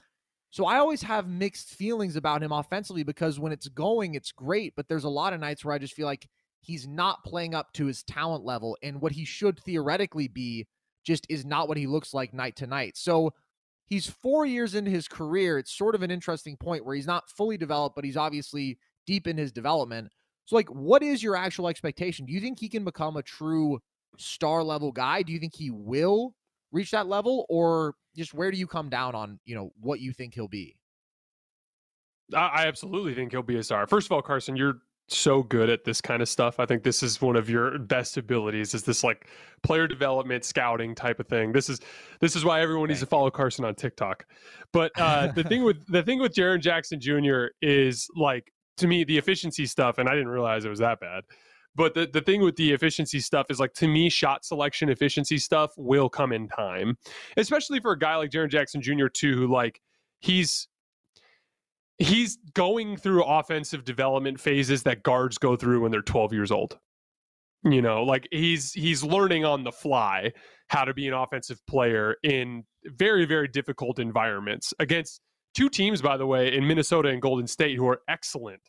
So I always have mixed feelings about him offensively because when it's going, it's great, but there's a lot of nights where I just feel like he's not playing up to his talent level and what he should theoretically be just is not what he looks like night to night. So he's four years into his career. It's sort of an interesting point where he's not fully developed, but he's obviously deep in his development. So, like, what is your actual expectation? Do you think he can become a true star level guy? Do you think he will reach that level, or just where do you come down on you know what you think he'll be? I, absolutely think he'll be a star. First of all, Carson, you're so good at this kind of stuff. I think this is one of your best abilities is this like player development scouting type of thing. This is this is why everyone needs to follow Carson on TikTok. But uh the thing with the thing with Jaren Jackson Jr. is like to me the efficiency stuff and I didn't realize it was that bad. But the, the thing with the efficiency stuff is like to me, shot selection efficiency stuff will come in time, especially for a guy like Jaren Jackson Jr. too, who like he's he's going through offensive development phases that guards go through when they're 12 years old. You know, like he's he's learning on the fly how to be an offensive player in very very difficult environments against two teams by the way in Minnesota and Golden State who are excellent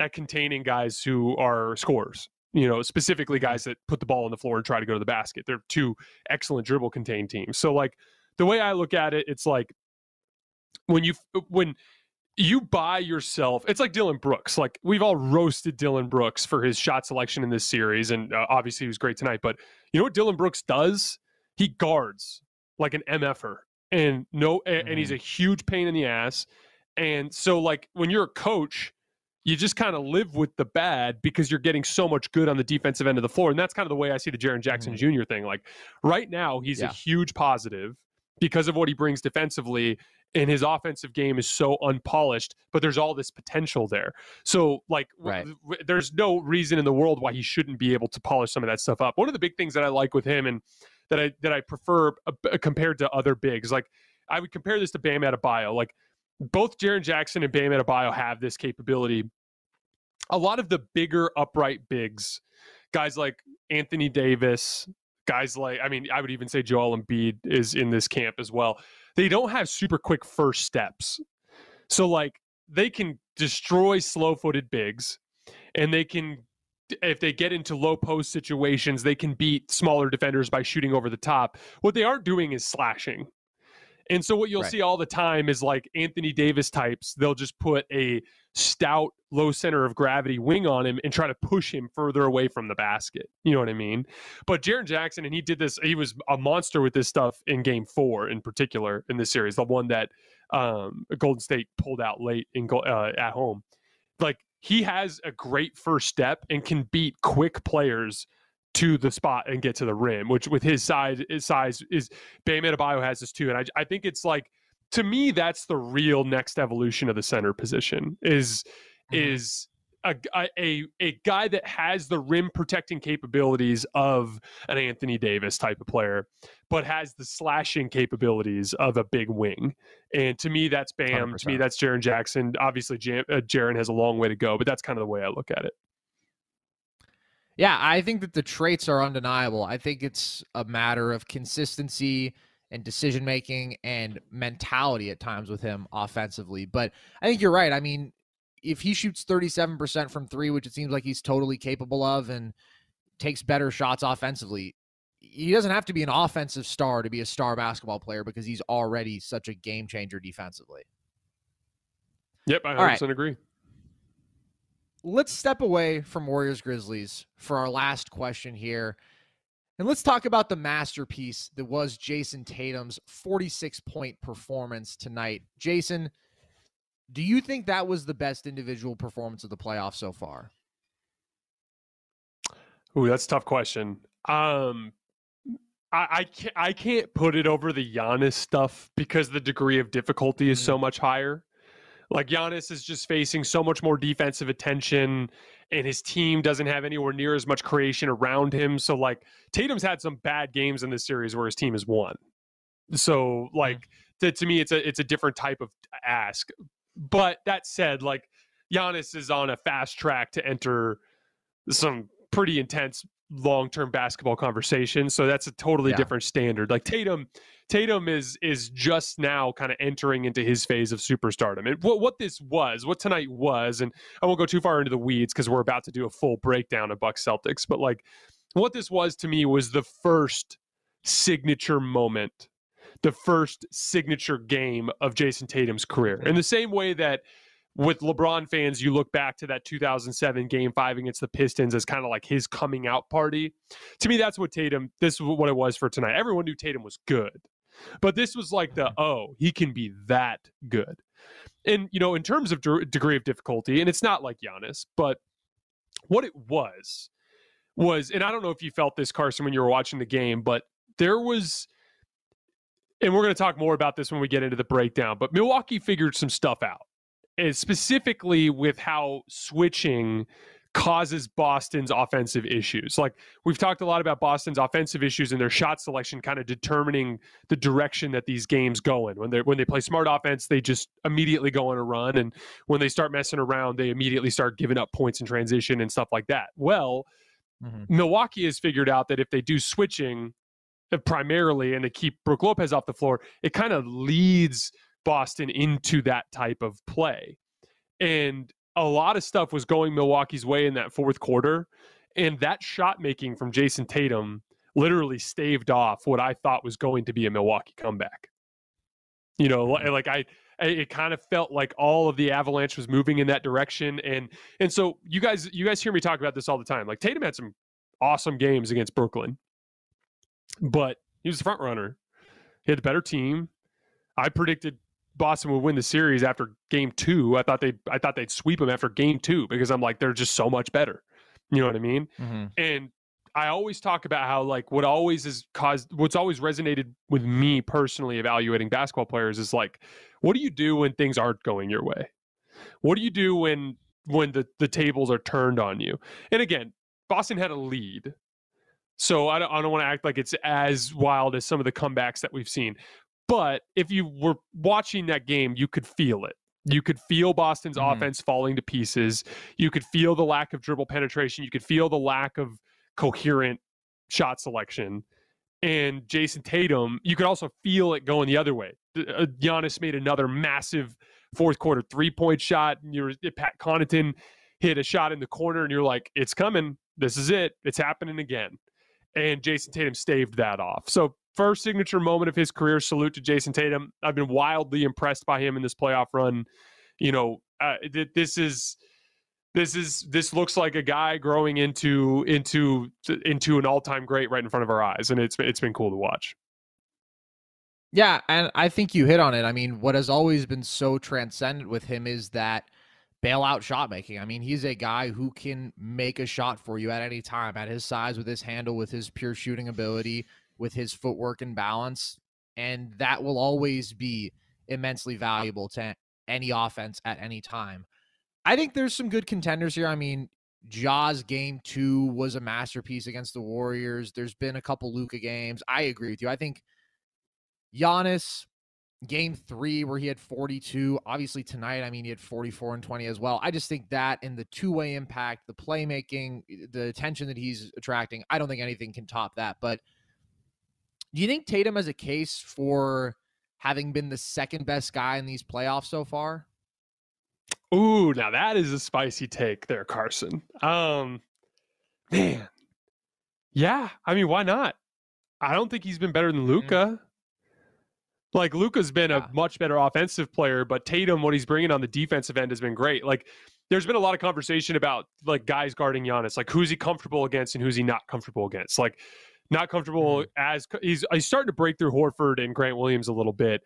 at containing guys who are scorers. You know, specifically Mm-hmm. guys that put the ball on the floor and try to go to the basket. They're two excellent dribble contained teams. So like the way I look at it, it's like when you when you buy yourself it's like dillon brooks like we've all roasted dillon brooks for his shot selection in this series and uh, obviously he was great tonight but you know what dillon brooks does he guards like an mf'er and no and, and he's a huge pain in the ass and so like when you're a coach you just kind of live with the bad because you're getting so much good on the defensive end of the floor and that's kind of the way i see the Jaren jackson jr thing like right now he's Yeah. a huge positive because of what he brings defensively and his offensive game is so unpolished but there's all this potential there so like Right. w- there's no reason in the world why he shouldn't be able to polish some of that stuff up one of the big things that i like with him and that i that i prefer uh, compared to other bigs like i would compare this to bam Adebayo. like both Jaren Jackson and Bam Adebayo have this capability a lot of the bigger upright bigs guys like Anthony Davis guys like I mean I would even say Joel Embiid is in this camp as well they don't have super quick first steps. So like they can destroy slow-footed bigs and they can if they get into low post situations, they can beat smaller defenders by shooting over the top. What they aren't doing is slashing. And so what you'll Right. see all the time is like Anthony Davis types, they'll just put a stout low center of gravity wing on him and try to push him further away from the basket. You know what I mean? But Jaren Jackson, and he did this, he was a monster with this stuff in game four in particular in this series, the one that um, Golden State pulled out late in uh, at home. Like he has a great first step and can beat quick players to the spot and get to the rim, which with his size, his size is Bam Adebayo has this too. And I, I think it's like, to me, that's the real next evolution of the center position is, Mhm. is a, a a guy that has the rim protecting capabilities of an Anthony Davis type of player, but has the slashing capabilities of a big wing. And to me, that's Bam. To me, that's Jaren Jackson. Obviously, Jam, uh, Jaren has a long way to go, but that's kind of the way I look at it. Yeah, I think that the traits are undeniable. I think it's a matter of consistency and decision making and mentality at times with him offensively. But I think you're right. I mean, if he shoots 37% from three, which it seems like he's totally capable of, and takes better shots offensively, he doesn't have to be an offensive star to be a star basketball player because he's already such a game changer defensively. Yep, I All right. 100% agree. Let's step away from Warriors Grizzlies for our last question here. And let's talk about the masterpiece that was Jayson Tatum's 46 point performance tonight. Jason, do you think that was the best individual performance of the playoffs so far? Ooh, that's a tough question. Um, I, I can't I can't put it over the Giannis stuff because the degree of difficulty is so much higher. Like Giannis is just facing so much more defensive attention, and his team doesn't have anywhere near as much creation around him. So like Tatum's had some bad games in this series where his team has won. So mm-hmm. like to, to me, it's a it's a different type of ask. But that said, like Giannis is on a fast track to enter some pretty intense long-term basketball conversation so that's a totally Yeah. different standard. Like tatum tatum is is just now kind of entering into his phase of superstardom. And what, what this was what tonight was and i won't go too far into the weeds because we're about to do a full breakdown of bucks celtics but like what this was to me was the first signature moment the first signature game of jayson tatum's career. In the same way that with LeBron fans, you look back to that 2007 game five against the Pistons as kind of like his coming out party. To me, that's what Tatum, this is what it was for tonight. Everyone knew Tatum was good, but this was like the, mm-hmm. oh, he can be that good. And, you know, in terms of de- degree of difficulty, and it's not like Giannis, but what it was, was, and I don't know if you felt this, Carson, when you were watching the game, but there was, and we're going to talk more about this when we get into the breakdown, but Milwaukee figured some stuff out specifically with how switching causes Boston's offensive issues. Like we've talked a lot about Boston's offensive issues and their shot selection kind of determining the direction that these games go in. When they when they play smart offense, they just immediately go on a run and when they start messing around, they immediately start giving up points in transition and stuff like that. Well, Milwaukee has figured out that if they do switching uh, primarily and they keep Brook Lopez off the floor, it kind of leads Boston into that type of play. And a lot of stuff was going Milwaukee's way in that fourth quarter. And that shot making from Jayson Tatum literally staved off what I thought was going to be a Milwaukee comeback. You know, like I, it kind of felt like all of the avalanche was moving in that direction and and so you guys you guys hear me talk about this all the time like tatum had some awesome games against brooklyn but he was the front runner he had the better team i predicted boston would win the series after game two i thought they i thought they'd sweep them after game two because i'm like they're just so much better you know what i mean mm-hmm. and I always talk about how like what always is caused what's always resonated with me personally evaluating basketball players is like what do you do when things aren't going your way? What do you do when when the the tables are turned on you? And again, Boston had a lead. So I don't, I don't want to act like it's as wild as some of the comebacks that we've seen. But if you were watching that game, you could feel it. You could feel Boston's mm-hmm. offense falling to pieces. You could feel the lack of dribble penetration. You could feel the lack of coherent shot selection. And Jayson Tatum, you could also feel it going the other way. Uh, Giannis made another massive fourth quarter three point shot. And you're Pat Connaughton hit a shot in the corner, and you're like, it's coming. This is it. It's happening again. And Jayson Tatum staved that off. So first signature moment of his career. Salute to Jayson Tatum. I've been wildly impressed by him in this playoff run. You know, uh, this is this is this looks like a guy growing into into into an all-time great right in front of our eyes and it's it's been cool to watch yeah and i think you hit on it i mean what has always been so transcendent with him is that bailout shot making i mean he's a guy who can make a shot for you at any time at his size with his handle with his pure shooting ability with his footwork and balance and that will always be immensely valuable to any offense at any time I think there's some good contenders here. I mean, Ja's game two was a masterpiece against the Warriors. There's been a couple Luka games. I agree with you. I think Giannis game three where he had 42. Obviously tonight, I mean, he had 44 and 20 as well. I just think that in the two way impact, the playmaking, the attention that he's attracting, I don't think anything can top that. But do you think Tatum has a case for having been the second best guy in these playoffs so far? Ooh, now that is a spicy take there, Carson. Um, man, yeah. I mean, why not? I don't think he's been better than Luka. Mm. Like Luka's been yeah. a much better offensive player, but Tatum, what he's bringing on the defensive end has been great. Like, there's been a lot of conversation about like guys guarding Giannis, like who's he comfortable against and who's he not comfortable against. Like, not comfortable mm. as he's he's starting to break through Horford and Grant Williams a little bit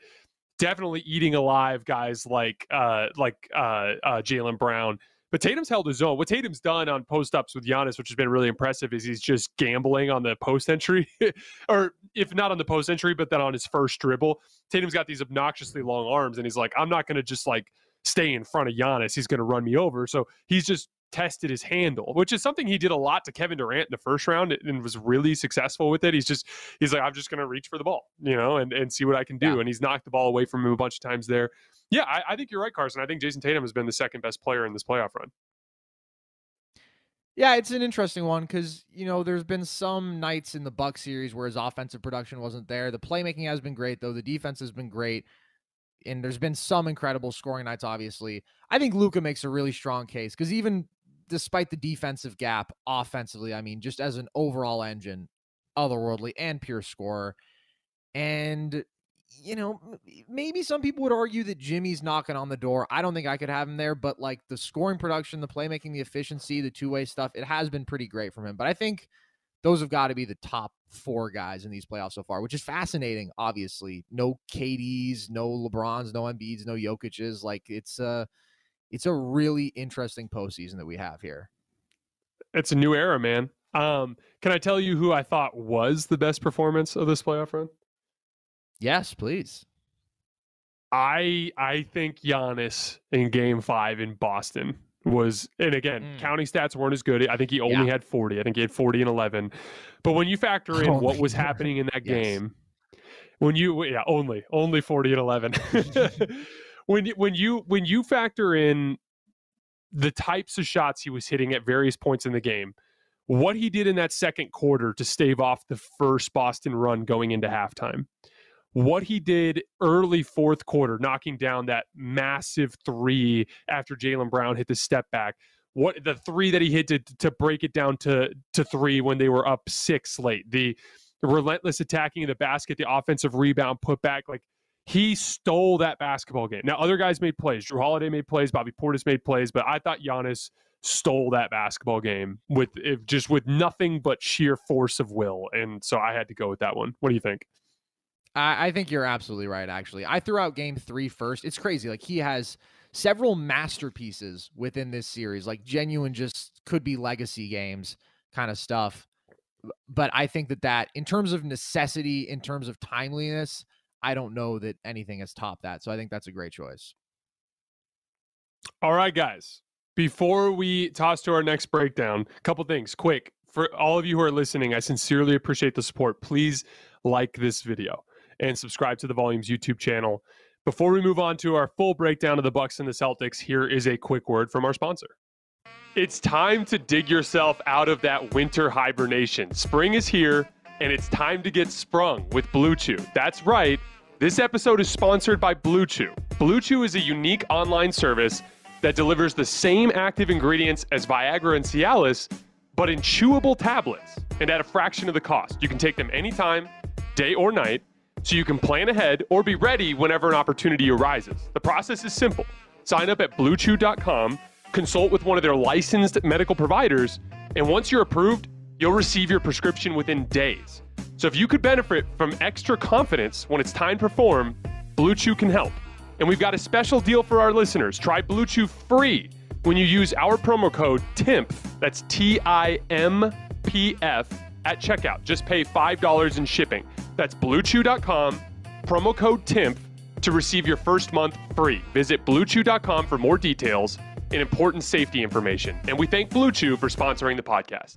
definitely eating alive guys like uh, like uh, uh, Jaylen Brown. But Tatum's held his own. What Tatum's done on post ups with Giannis, which has been really impressive, is he's just gambling on the post entry, or if not on the post entry, but then on his first dribble. Tatum's got these obnoxiously long arms, and he's like, I'm not going to just like stay in front of Giannis. He's going to run me over. So he's just tested his handle, which is something he did a lot to Kevin Durant in the first round and was really successful with it. He's just he's like, I'm just gonna reach for the ball, you know, and, and see what I can do. Yeah. And he's knocked the ball away from him a bunch of times there. Yeah, I, I think you're right, Carson. I think Jayson Tatum has been the second best player in this playoff run. Yeah, it's an interesting one because you know there's been some nights in the Buck series where his offensive production wasn't there. The playmaking has been great though. The defense has been great, and there's been some incredible scoring nights. Obviously, I think Luka makes a really strong case because even despite the defensive gap offensively, I mean, just as an overall engine, otherworldly and pure scorer. And, you know, maybe some people would argue that Jimmy's knocking on the door. I don't think I could have him there, but like the scoring production, the playmaking, the efficiency, the two way stuff, it has been pretty great from him. But I think those have got to be the top four guys in these playoffs so far, which is fascinating. Obviously, no KDs, no LeBrons, no Embiids, no Jokic's. Like it's uh it's a really interesting postseason that we have here. It's a new era, man. Um, can I tell you who I thought was the best performance of this playoff run? Yes, please. I I think Giannis in Game Five in Boston was, and again, mm. counting stats weren't as good. I think he only yeah. had forty. I think he had forty and eleven. But when you factor in oh what was God. happening in that yes. game, when you yeah only only forty and eleven. when when you when you factor in the types of shots he was hitting at various points in the game, what he did in that second quarter to stave off the first Boston run going into halftime, what he did early fourth quarter, knocking down that massive three after Jaylen Brown hit the step back. What the three that he hit to to break it down to to three when they were up six late. The, the relentless attacking of the basket, the offensive rebound put back, like he stole that basketball game. Now other guys made plays. Jrue Holiday made plays. Bobby Portis made plays, but I thought Giannis stole that basketball game with if just with nothing but sheer force of will. And so I had to go with that one. What do you think? I, I think you're absolutely right, actually. I threw out game three first. It's crazy. Like he has several masterpieces within this series, like genuine just could be legacy games kind of stuff. But I think that that in terms of necessity, in terms of timeliness, I don't know that anything has topped that. So I think that's a great choice. All right, guys. Before we toss to our next breakdown, a couple things quick. For all of you who are listening, I sincerely appreciate the support. Please like this video and subscribe to the Volumes YouTube channel. Before we move on to our full breakdown of the Bucks and the Celtics, here is a quick word from our sponsor. It's time to dig yourself out of that winter hibernation. Spring is here, and it's time to get sprung with Blue Chew. That's right. This episode is sponsored by Blue Chew. Blue Chew is a unique online service that delivers the same active ingredients as Viagra and Cialis, but in chewable tablets and at a fraction of the cost. You can take them anytime, day or night, so you can plan ahead or be ready whenever an opportunity arises. The process is simple. Sign up at bluechew.com, consult with one of their licensed medical providers, and once you're approved, you'll receive your prescription within days. So if you could benefit from extra confidence when it's time to perform, Blue Chew can help. And we've got a special deal for our listeners. Try Blue Chew free when you use our promo code TIMPF, that's T I M P F, at checkout. Just pay $5 in shipping. That's bluechew.com, promo code TIMPF to receive your first month free. Visit bluechew.com for more details and important safety information. And we thank Blue Chew for sponsoring the podcast.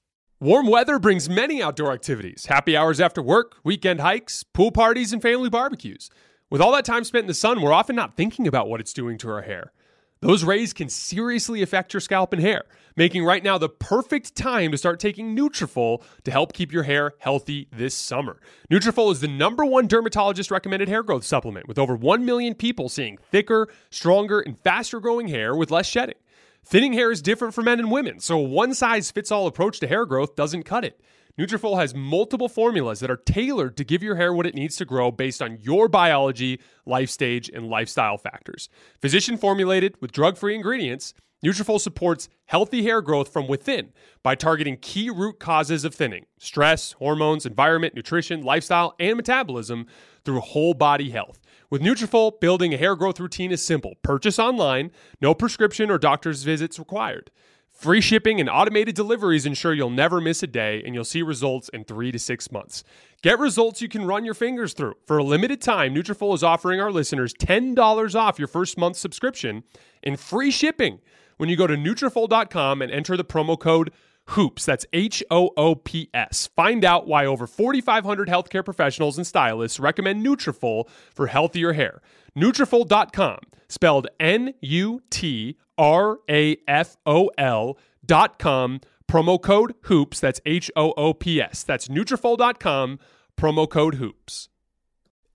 Warm weather brings many outdoor activities happy hours after work, weekend hikes, pool parties, and family barbecues. With all that time spent in the sun, we're often not thinking about what it's doing to our hair. Those rays can seriously affect your scalp and hair, making right now the perfect time to start taking Nutrafol to help keep your hair healthy this summer. Nutrafol is the number one dermatologist recommended hair growth supplement, with over 1 million people seeing thicker, stronger, and faster growing hair with less shedding. Thinning hair is different for men and women, so a one size fits all approach to hair growth doesn't cut it. Nutrafol has multiple formulas that are tailored to give your hair what it needs to grow based on your biology, life stage, and lifestyle factors. Physician formulated with drug-free ingredients, Nutrafol supports healthy hair growth from within by targeting key root causes of thinning: stress, hormones, environment, nutrition, lifestyle, and metabolism through whole body health. With Nutrafol, building a hair growth routine is simple. Purchase online, no prescription or doctor's visits required. Free shipping and automated deliveries ensure you'll never miss a day and you'll see results in three to six months. Get results you can run your fingers through. For a limited time, Nutrafol is offering our listeners $10 off your first month subscription and free shipping when you go to Nutrafol.com and enter the promo code HOOPS. That's H O O P S. Find out why over 4,500 healthcare professionals and stylists recommend Nutrafol for healthier hair. Nutrafol.com, spelled N U T R A F O L dot com, promo code HOOPS. That's H O O P S. That's Nutrafol.com, promo code HOOPS.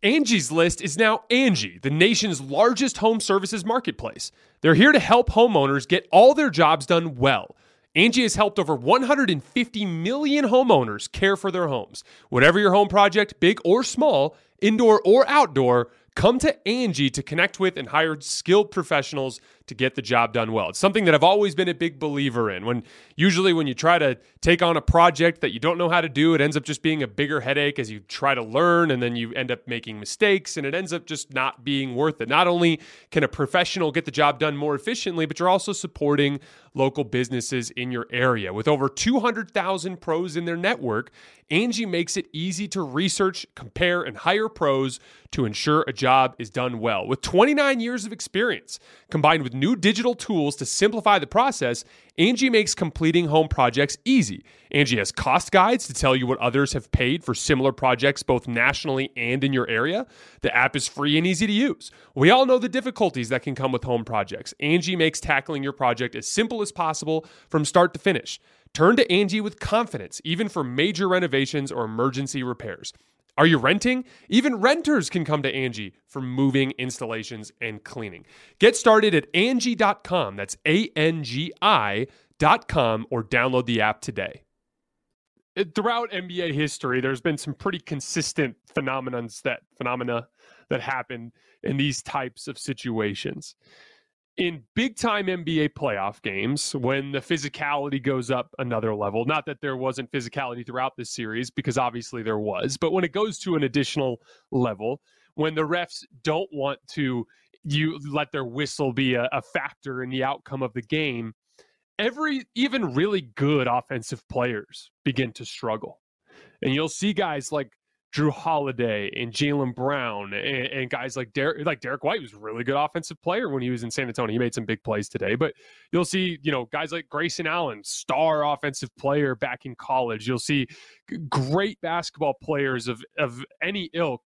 Angie's List is now Angie, the nation's largest home services marketplace. They're here to help homeowners get all their jobs done well. Angie has helped over 150 million homeowners care for their homes. Whatever your home project, big or small, indoor or outdoor, come to Angie to connect with and hire skilled professionals to get the job done well. It's something that I've always been a big believer in. When usually when you try to take on a project that you don't know how to do, it ends up just being a bigger headache as you try to learn and then you end up making mistakes and it ends up just not being worth it. Not only can a professional get the job done more efficiently, but you're also supporting local businesses in your area. With over 200,000 pros in their network, Angie makes it easy to research, compare, and hire pros to ensure a job is done well. With 29 years of experience, combined with new digital tools to simplify the process, Angie makes completing home projects easy. Angie has cost guides to tell you what others have paid for similar projects both nationally and in your area. The app is free and easy to use. We all know the difficulties that can come with home projects. Angie makes tackling your project as simple as possible from start to finish. Turn to Angie with confidence, even for major renovations or emergency repairs. Are you renting? Even renters can come to Angie for moving, installations, and cleaning. Get started at Angie.com. That's A N G I.com or download the app today. Uh, throughout NBA history, there's been some pretty consistent phenomenons that phenomena that happen in these types of situations in big time NBA playoff games when the physicality goes up another level. Not that there wasn't physicality throughout this series, because obviously there was, but when it goes to an additional level, when the refs don't want to you let their whistle be a, a factor in the outcome of the game, every even really good offensive players begin to struggle. And you'll see guys like Jrue Holiday and Jaylen Brown and, and, guys like Derrick, like Derrick White was a really good offensive player when he was in San Antonio. He made some big plays today, but you'll see, you know, guys like Grayson Allen, star offensive player back in college. You'll see great basketball players of of any ilk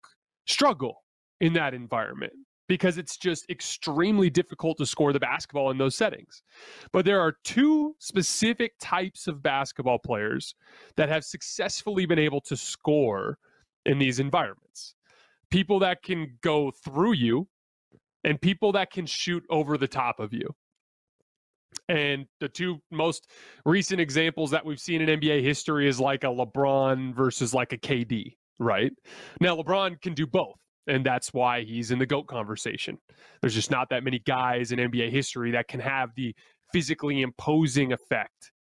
struggle in that environment because it's just extremely difficult to score the basketball in those settings. But there are two specific types of basketball players that have successfully been able to score in these environments. People that can go through you and people that can shoot over the top of you. And the two most recent examples that we've seen in NBA history is like a LeBron versus like a KD, right? Now, LeBron can do both, and that's why he's in the GOAT conversation. There's just not that many guys in NBA history that can have the physically imposing effect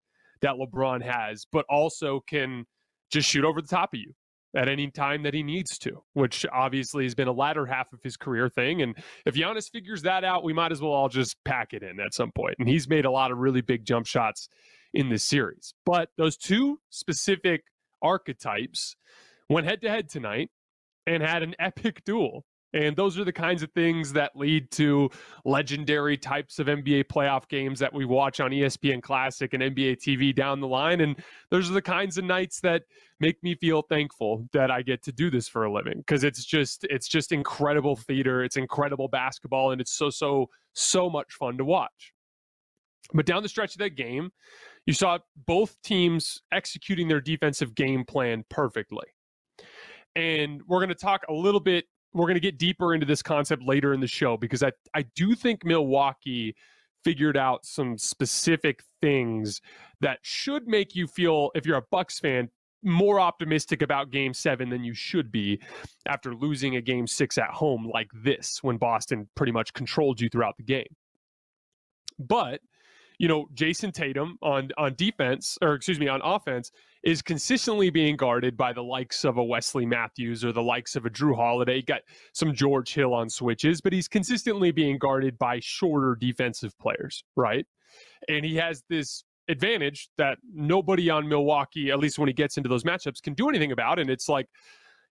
that LeBron has, but also can just shoot over the top of you at any time that he needs to, which obviously has been a latter half of his career thing. And if Giannis figures that out, we might as well all just pack it in at some point. And he's made a lot of really big jump shots in this series. But those two specific archetypes went head to head tonight and had an epic duel. And those are the kinds of things that lead to legendary types of NBA playoff games that we watch on ESPN Classic and NBA TV down the line. And those are the kinds of nights that make me feel thankful that I get to do this for a living because it's just it's just incredible theater, it's incredible basketball, and it's so so so much fun to watch. But down the stretch of that game, you saw both teams executing their defensive game plan perfectly. And we're going to talk a little bit we're going to get deeper into this concept later in the show because I, I do think Milwaukee figured out some specific things that should make you feel, if you're a Bucks fan, more optimistic about game seven than you should be after losing a game six at home like this when Boston pretty much controlled you throughout the game. But you know, Jayson Tatum on on defense, or excuse me, on offense, is consistently being guarded by the likes of a Wesley Matthews or the likes of a Jrue Holiday. Got some George Hill on switches, but he's consistently being guarded by shorter defensive players, right? And he has this advantage that nobody on Milwaukee, at least when he gets into those matchups, can do anything about. And it's like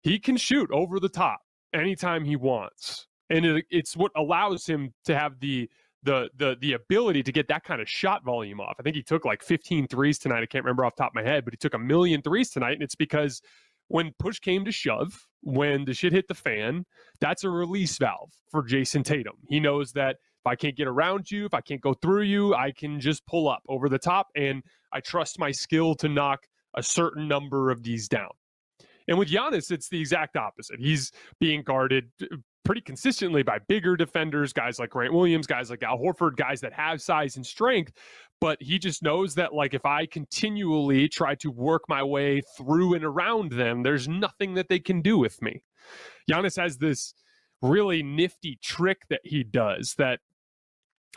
he can shoot over the top anytime he wants. And it, it's what allows him to have the the the the ability to get that kind of shot volume off. I think he took like 15 threes tonight. I can't remember off top of my head, but he took a million threes tonight, and it's because when push came to shove, when the shit hit the fan, that's a release valve for Jayson Tatum. He knows that if I can't get around you, if I can't go through you, I can just pull up over the top, and I trust my skill to knock a certain number of these down. And with Giannis, it's the exact opposite. He's being guarded uh, pretty consistently by bigger defenders, guys like Grant Williams, guys like Al Horford, guys that have size and strength. But he just knows that, like, if I continually try to work my way through and around them, there's nothing that they can do with me. Giannis has this really nifty trick that he does that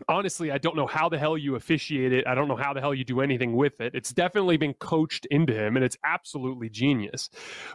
honestly, I don't know how the hell you officiate it. I don't know how the hell you do anything with it. It's definitely been coached into him and it's absolutely genius.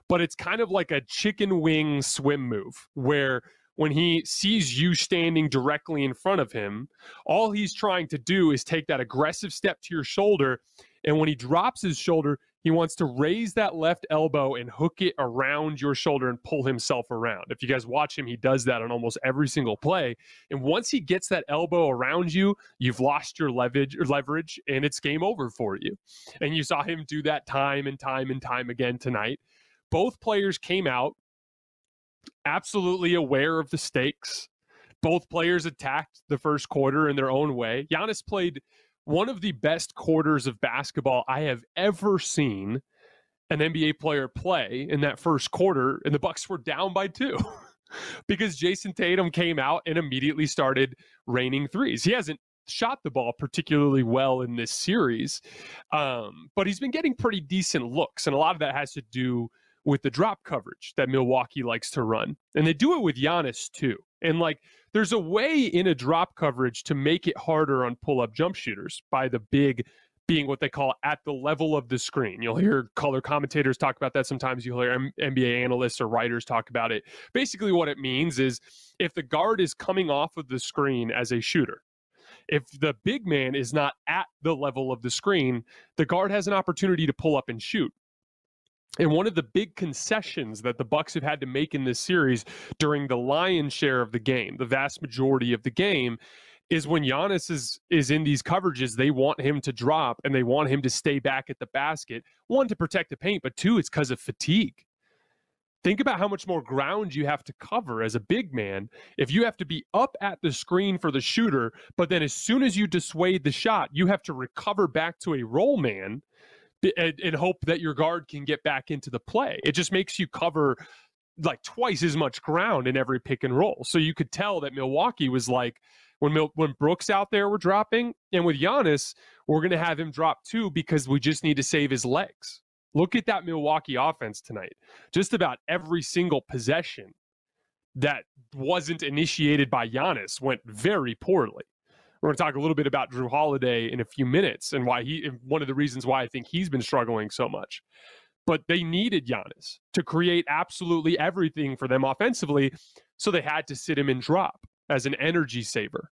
But it's kind of like a chicken wing swim move where when he sees you standing directly in front of him, all he's trying to do is take that aggressive step to your shoulder. And when he drops his shoulder, he wants to raise that left elbow and hook it around your shoulder and pull himself around. If you guys watch him, he does that on almost every single play. And once he gets that elbow around you, you've lost your leverage, leverage and it's game over for you. And you saw him do that time and time and time again tonight. Both players came out absolutely aware of the stakes. Both players attacked the first quarter in their own way. Giannis played one of the best quarters of basketball I have ever seen an NBA player play in that first quarter, and the Bucks were down by two. because Jayson Tatum came out and immediately started raining threes. He hasn't shot the ball particularly well in this series, um, but he's been getting pretty decent looks, and a lot of that has to do with the drop coverage that Milwaukee likes to run. And they do it with Giannis too. And like there's a way in a drop coverage to make it harder on pull up jump shooters by the big being what they call at the level of the screen. You'll hear color commentators talk about that. Sometimes you'll hear M- NBA analysts or writers talk about it. Basically, what it means is if the guard is coming off of the screen as a shooter, if the big man is not at the level of the screen, the guard has an opportunity to pull up and shoot. And one of the big concessions that the Bucks have had to make in this series during the lion's share of the game, the vast majority of the game, is when Giannis is is in these coverages, they want him to drop and they want him to stay back at the basket. One to protect the paint, but two, it's because of fatigue. Think about how much more ground you have to cover as a big man if you have to be up at the screen for the shooter, but then as soon as you dissuade the shot, you have to recover back to a roll man and, and hope that your guard can get back into the play. It just makes you cover like twice as much ground in every pick and roll. So you could tell that Milwaukee was like when Mil- when Brooks out there were dropping, and with Giannis, we're going to have him drop too because we just need to save his legs. Look at that Milwaukee offense tonight. Just about every single possession that wasn't initiated by Giannis went very poorly. We're going to talk a little bit about Jrue Holiday in a few minutes and why he, one of the reasons why I think he's been struggling so much. But they needed Giannis to create absolutely everything for them offensively. So they had to sit him in drop as an energy saver.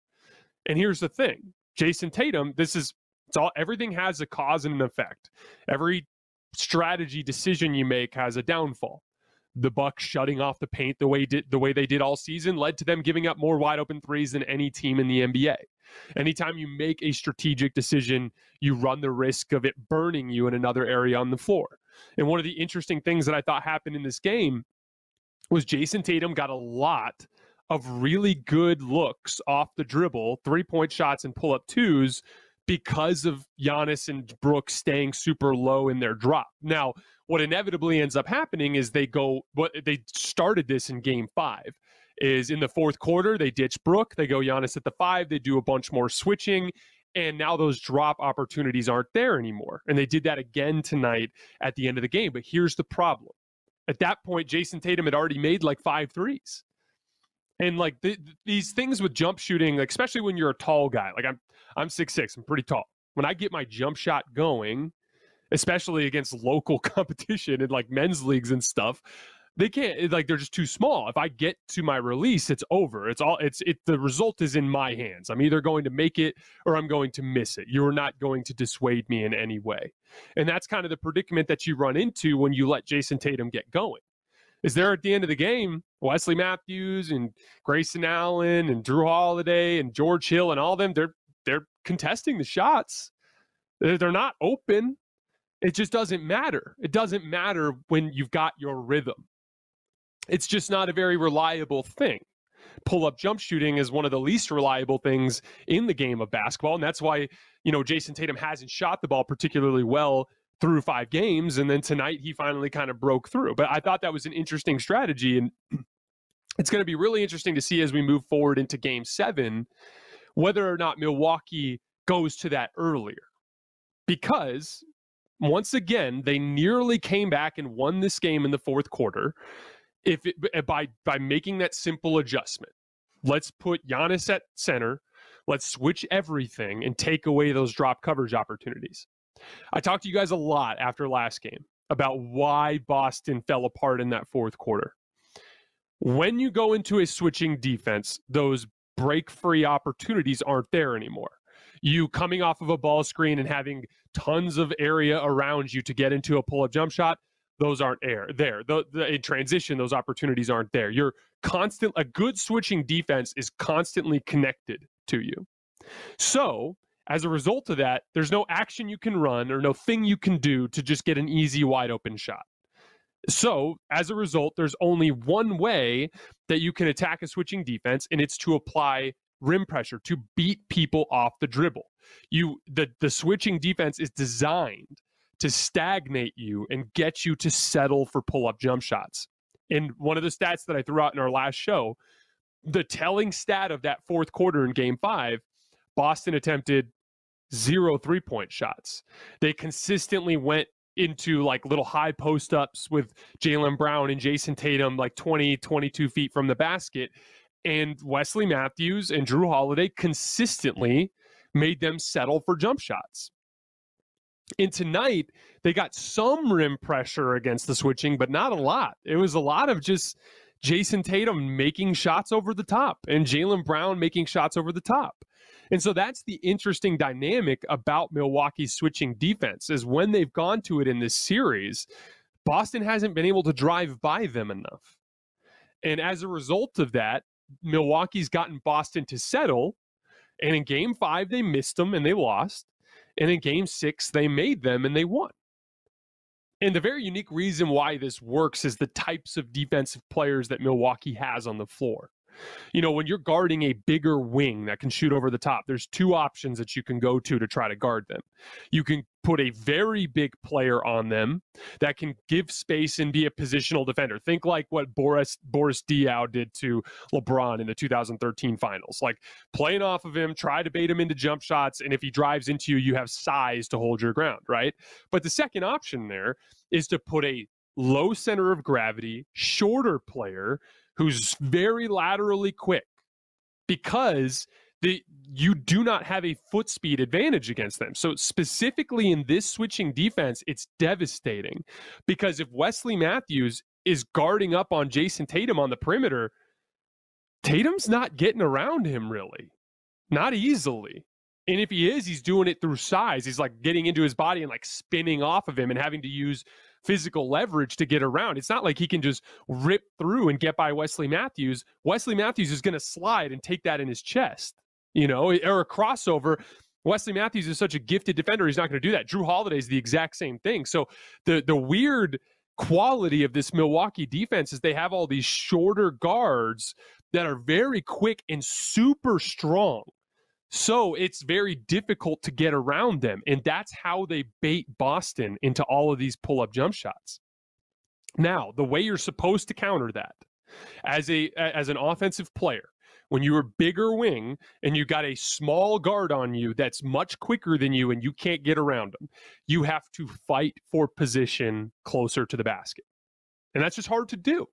And here's the thing Jayson Tatum, this is, it's all, everything has a cause and an effect. Every strategy decision you make has a downfall the Bucks shutting off the paint the way did the way they did all season led to them giving up more wide open threes than any team in the NBA. Anytime you make a strategic decision, you run the risk of it burning you in another area on the floor. And one of the interesting things that I thought happened in this game was Jayson Tatum got a lot of really good looks off the dribble, three point shots and pull up twos because of Giannis and Brooks staying super low in their drop. Now, what inevitably ends up happening is they go what they started this in game five is in the fourth quarter they ditch Brook, they go Giannis at the five, they do a bunch more switching, and now those drop opportunities aren't there anymore. And they did that again tonight at the end of the game. But here's the problem: at that point, Jayson Tatum had already made like five threes. And like th- these things with jump shooting, like especially when you're a tall guy, like I'm I'm six six, I'm pretty tall. When I get my jump shot going, especially against local competition and like men's leagues and stuff they can't like they're just too small. If i get to my release it's over. It's all it's it the result is in my hands. I'm either going to make it or i'm going to miss it. You're not going to dissuade me in any way. And that's kind of the predicament that you run into when you let Jayson tatum get going is there at the end of the game wesley matthews and grayson allen and Jrue holiday and george hill and all them they're they're contesting the shots they're not open it just doesn't matter. It doesn't matter when you've got your rhythm. It's just not a very reliable thing. Pull up jump shooting is one of the least reliable things in the game of basketball. And that's why, you know, Jayson Tatum hasn't shot the ball particularly well through five games. And then tonight he finally kind of broke through. But I thought that was an interesting strategy. And it's going to be really interesting to see as we move forward into game seven whether or not Milwaukee goes to that earlier. Because once again, they nearly came back and won this game in the fourth quarter. If it, by by making that simple adjustment, let's put Giannis at center, Let's switch everything and take away those drop coverage opportunities. I talked to you guys a lot after last game about why Boston fell apart in that fourth quarter. When you go into a switching defense, those break free opportunities aren't there anymore. You coming off of a ball screen and having tons of area around you to get into a pull up jump shot, those aren't air there. The, the, in transition, those opportunities aren't there. You're constant. A good switching defense is constantly connected to you. So as a result of that, there's no action you can run or no thing you can do to just get an easy wide open shot. So, as a result, there's only one way that you can attack a switching defense, and it's to apply rim pressure to beat people off the dribble. You the the switching defense is designed to stagnate you and get you to settle for pull-up jump shots. And one of the stats that I threw out in our last show, the telling stat of that fourth quarter in game 5, Boston attempted zero three-point shots. They consistently went into like little high post ups with Jaylen Brown and Jayson Tatum, like 20, 22 feet from the basket. And Wesley Matthews and Jrue Holiday consistently made them settle for jump shots. And tonight, they got some rim pressure against the switching, but not a lot. It was a lot of just Jayson Tatum making shots over the top and Jaylen Brown making shots over the top. And so that's the interesting dynamic about Milwaukee's switching defense is when they've gone to it in this series, Boston hasn't been able to drive by them enough. And as a result of that, Milwaukee's gotten Boston to settle. And in game five, they missed them and they lost. And in game six, they made them and they won. And the very unique reason why this works is the types of defensive players that Milwaukee has on the floor you know, when you're guarding a bigger wing that can shoot over the top, there's two options that you can go to to try to guard them. You can put a very big player on them that can give space and be a positional defender. Think like what Boris Boris Diaw did to LeBron in the 2013 finals. Like playing off of him, try to bait him into jump shots, and if he drives into you, you have size to hold your ground, right? But the second option there is to put a low center of gravity, shorter player who's very laterally quick because the you do not have a foot speed advantage against them. So specifically in this switching defense, it's devastating because if Wesley Matthews is guarding up on Jayson Tatum on the perimeter, Tatum's not getting around him really. Not easily. And if he is, he's doing it through size. He's like getting into his body and like spinning off of him and having to use physical leverage to get around. It's not like he can just rip through and get by Wesley Matthews. Wesley Matthews is going to slide and take that in his chest, you know, eh, or a crossover. Wesley Matthews is such a gifted defender. He's not going to do that. Jrue Holiday is the exact same thing. So the the weird quality of this Milwaukee defense is they have all these shorter guards that are very quick and super strong. So it's very difficult to get around them. And that's how they bait Boston into all of these pull up jump shots. Now, the way you're supposed to counter that as a as an offensive player, when you're a bigger wing and you got a small guard on you that's much quicker than you and you can't get around them, you have to fight for position closer to the basket. And that's just hard to do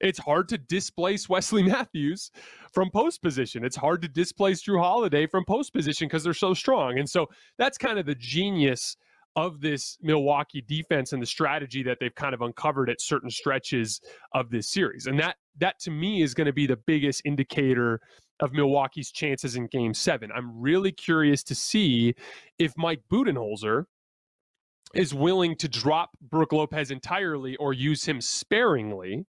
it's hard to displace Wesley Matthews from post position. It's hard to displace Jrue Holiday from post position because they're so strong. And so that's kind of the genius of this Milwaukee defense and the strategy that they've kind of uncovered at certain stretches of this series. And that that to me is going to be the biggest indicator of Milwaukee's chances in game 7. I'm really curious to see if Mike Budenholzer is willing to drop Brook Lopez entirely or use him sparingly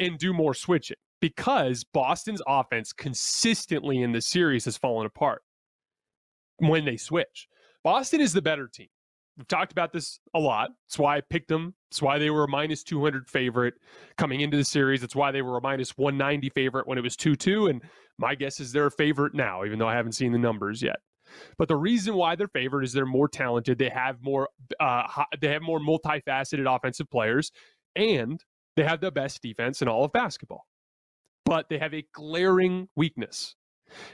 and do more switching because Boston's offense consistently in the series has fallen apart when they switch. Boston is the better team. We've talked about this a lot. That's why I picked them. That's why they were a minus 200 favorite coming into the series. That's why they were a minus 190 favorite when it was 2 2. And my guess is they're a favorite now, even though I haven't seen the numbers yet. But the reason why they're favored is they're more talented. They have more, uh, they have more multifaceted offensive players, and they have the best defense in all of basketball, but they have a glaring weakness.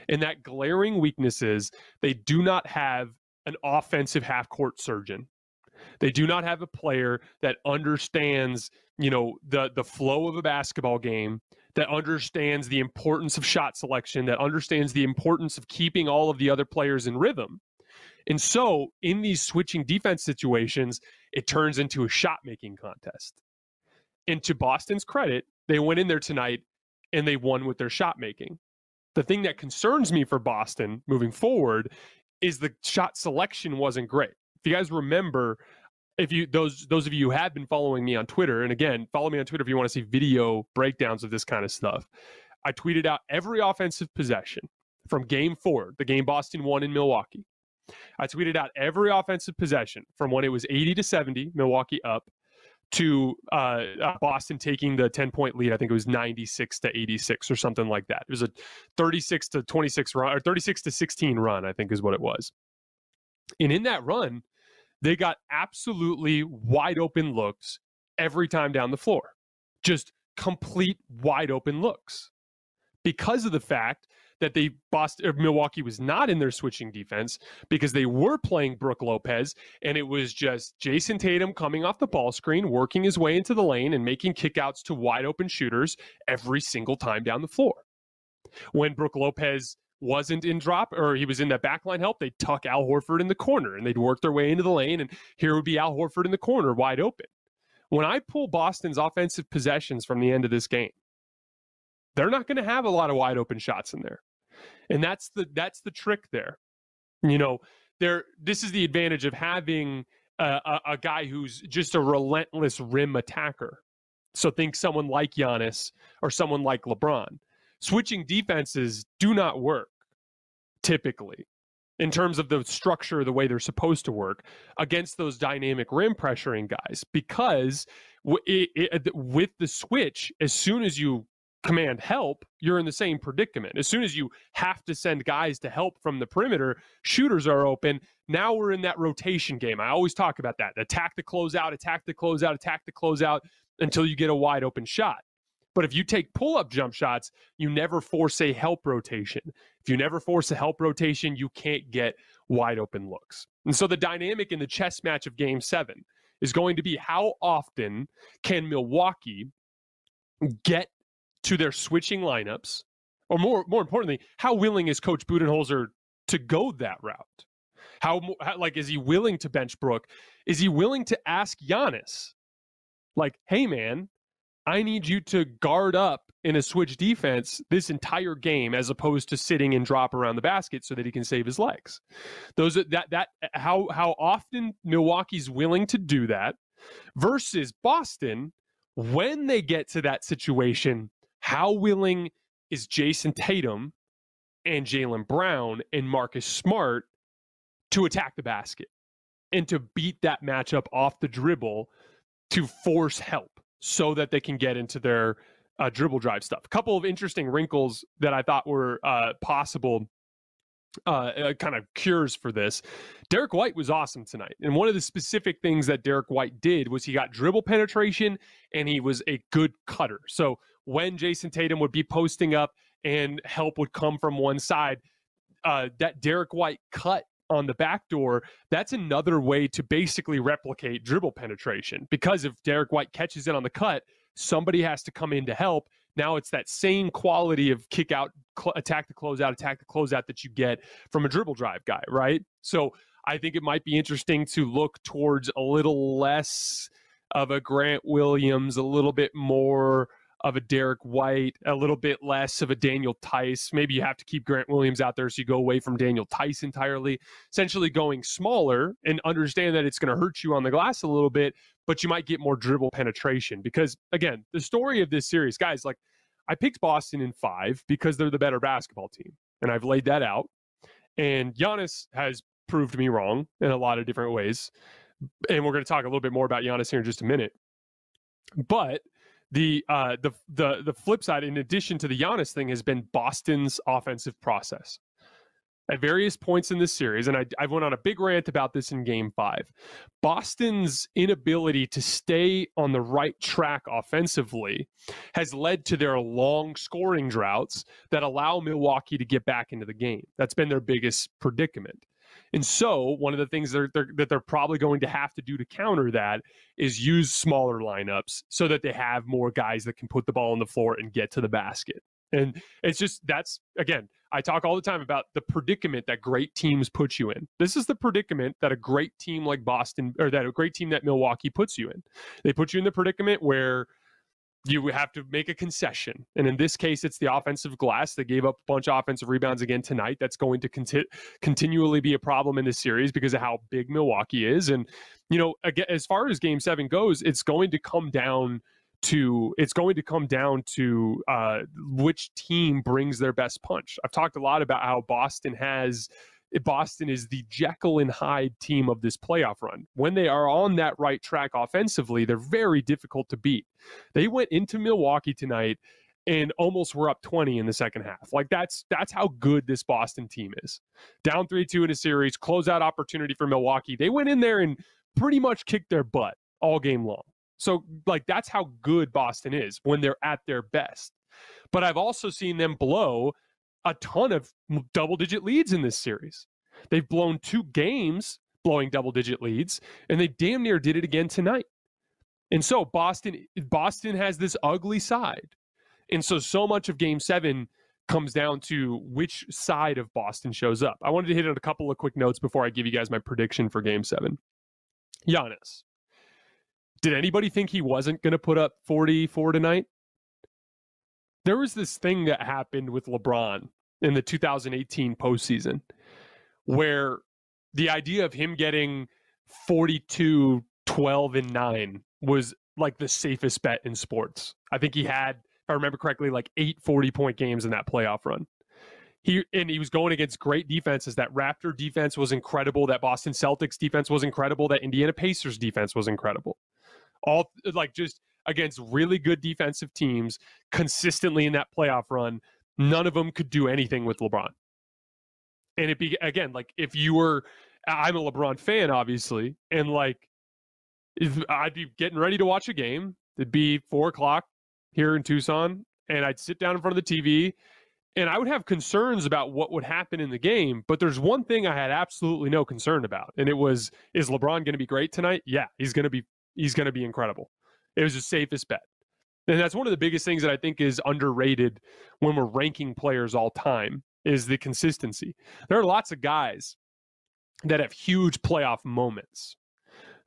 And that glaring weakness is they do not have an offensive half court surgeon. They do not have a player that understands, you know, the the flow of a basketball game that understands the importance of shot selection, that understands the importance of keeping all of the other players in rhythm. And so, in these switching defense situations, it turns into a shot making contest. And to Boston's credit, they went in there tonight and they won with their shot making. The thing that concerns me for Boston moving forward is the shot selection wasn't great. If you guys remember, if you those those of you who have been following me on Twitter, and again, follow me on Twitter if you want to see video breakdowns of this kind of stuff. I tweeted out every offensive possession from game four, the game Boston won in Milwaukee. I tweeted out every offensive possession from when it was 80 to 70, Milwaukee up, to uh, uh, Boston taking the 10 point lead. I think it was 96 to 86 or something like that. It was a 36 to 26 run or 36 to 16 run, I think is what it was. And in that run, they got absolutely wide open looks every time down the floor. Just complete wide open looks because of the fact that they Boston Milwaukee was not in their switching defense because they were playing Brook Lopez and it was just Jayson Tatum coming off the ball screen, working his way into the lane and making kickouts to wide open shooters every single time down the floor. When Brook Lopez wasn't in drop or he was in that backline help, they'd tuck Al Horford in the corner and they'd work their way into the lane and here would be Al Horford in the corner wide open. When I pull Boston's offensive possessions from the end of this game, they're not going to have a lot of wide open shots in there. And that's the that's the trick there. You know, there this is the advantage of having a, a, a guy who's just a relentless rim attacker. So think someone like Giannis or someone like LeBron. Switching defenses do not work typically in terms of the structure, the way they're supposed to work against those dynamic rim pressuring guys because it, it, with the switch, as soon as you command help, you're in the same predicament. As soon as you have to send guys to help from the perimeter, shooters are open. Now we're in that rotation game. I always talk about that. Attack the closeout, attack the closeout, attack the closeout until you get a wide open shot. But if you take pull up jump shots, you never force a help rotation. If you never force a help rotation, you can't get wide open looks. And so the dynamic in the chess match of game seven is going to be how often can Milwaukee get to their switching lineups, or more more importantly, how willing is Coach Budenholzer to go that route? How, how like is he willing to bench Brook? Is he willing to ask Giannis, like, hey man, I need you to guard up in a switch defense this entire game as opposed to sitting and drop around the basket so that he can save his legs. Those that that how how often Milwaukee's willing to do that versus Boston when they get to that situation how willing is Jayson Tatum and Jaylen Brown and Marcus Smart to attack the basket and to beat that matchup off the dribble to force help so that they can get into their uh, dribble drive stuff. A couple of interesting wrinkles that I thought were uh, possible uh, uh, kind of cures for this. Derrick White was awesome tonight. And one of the specific things that Derrick White did was he got dribble penetration and he was a good cutter. So when Jayson Tatum would be posting up and help would come from one side, uh, that Derrick White cut on the back door, that's another way to basically replicate dribble penetration. Because if Derrick White catches it on the cut, somebody has to come in to help. Now it's that same quality of kick out, cl- attack the closeout, attack the closeout that you get from a dribble drive guy, right? So I think it might be interesting to look towards a little less of a Grant Williams, a little bit more of a Derrick White, a little bit less of a Daniel Theis. Maybe you have to keep Grant Williams out there so you go away from Daniel Theis entirely. Essentially going smaller and understand that it's going to hurt you on the glass a little bit, but you might get more dribble penetration. Because again, the story of this series, guys, like I picked Boston in five because they're the better basketball team. And I've laid that out. And Giannis has proved me wrong in a lot of different ways. And we're going to talk a little bit more about Giannis here in just a minute. But the uh, the the the flip side, in addition to the Giannis thing, has been Boston's offensive process. At various points in this series, and I, I went on a big rant about this in Game Five. Boston's inability to stay on the right track offensively has led to their long scoring droughts that allow Milwaukee to get back into the game. That's been their biggest predicament. And so, one of the things they're, they're, that they're probably going to have to do to counter that is use smaller lineups so that they have more guys that can put the ball on the floor and get to the basket. And it's just that's again, I talk all the time about the predicament that great teams put you in. This is the predicament that a great team like Boston or that a great team that Milwaukee puts you in. They put you in the predicament where you have to make a concession. And in this case, it's the offensive glass. They gave up a bunch of offensive rebounds again tonight. That's going to conti- continually be a problem in this series because of how big Milwaukee is. And, you know, again, as far as game seven goes, it's going to come down to it's going to come down to uh, which team brings their best punch. I've talked a lot about how Boston has Boston is the Jekyll and Hyde team of this playoff run. When they are on that right track offensively, they're very difficult to beat. They went into Milwaukee tonight and almost were up 20 in the second half. Like that's that's how good this Boston team is. Down 3-2 in a series, closeout opportunity for Milwaukee. They went in there and pretty much kicked their butt all game long. So like that's how good Boston is when they're at their best. But I've also seen them blow a ton of double digit leads in this series. They've blown two games blowing double digit leads, and they damn near did it again tonight. And so Boston Boston has this ugly side. And so so much of game 7 comes down to which side of Boston shows up. I wanted to hit on a couple of quick notes before I give you guys my prediction for game 7. Giannis. Did anybody think he wasn't going to put up 44 tonight? There was this thing that happened with LeBron in the 2018 postseason, where the idea of him getting 42, 12, and 9 was like the safest bet in sports. I think he had, if I remember correctly, like eight 40 point games in that playoff run. He and he was going against great defenses. That Raptor defense was incredible. That Boston Celtics defense was incredible. That Indiana Pacers defense was incredible. All like just against really good defensive teams consistently in that playoff run none of them could do anything with LeBron. And it be again like if you were, I'm a LeBron fan, obviously, and like I'd be getting ready to watch a game. It'd be four o'clock here in Tucson, and I'd sit down in front of the TV, and I would have concerns about what would happen in the game. But there's one thing I had absolutely no concern about, and it was: is LeBron going to be great tonight? Yeah, he's going to be. He's going to be incredible. It was the safest bet. And that's one of the biggest things that I think is underrated when we're ranking players all time is the consistency. There are lots of guys that have huge playoff moments,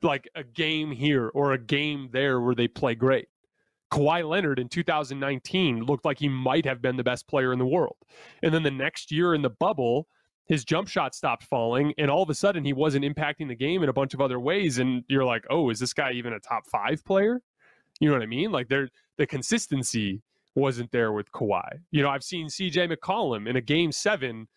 like a game here or a game there where they play great. Kawhi Leonard in 2019 looked like he might have been the best player in the world. And then the next year in the bubble, his jump shot stopped falling, and all of a sudden he wasn't impacting the game in a bunch of other ways. And you're like, oh, is this guy even a top five player? You know what I mean? Like there, the consistency wasn't there with Kawhi. You know, I've seen CJ McCollum in a game seven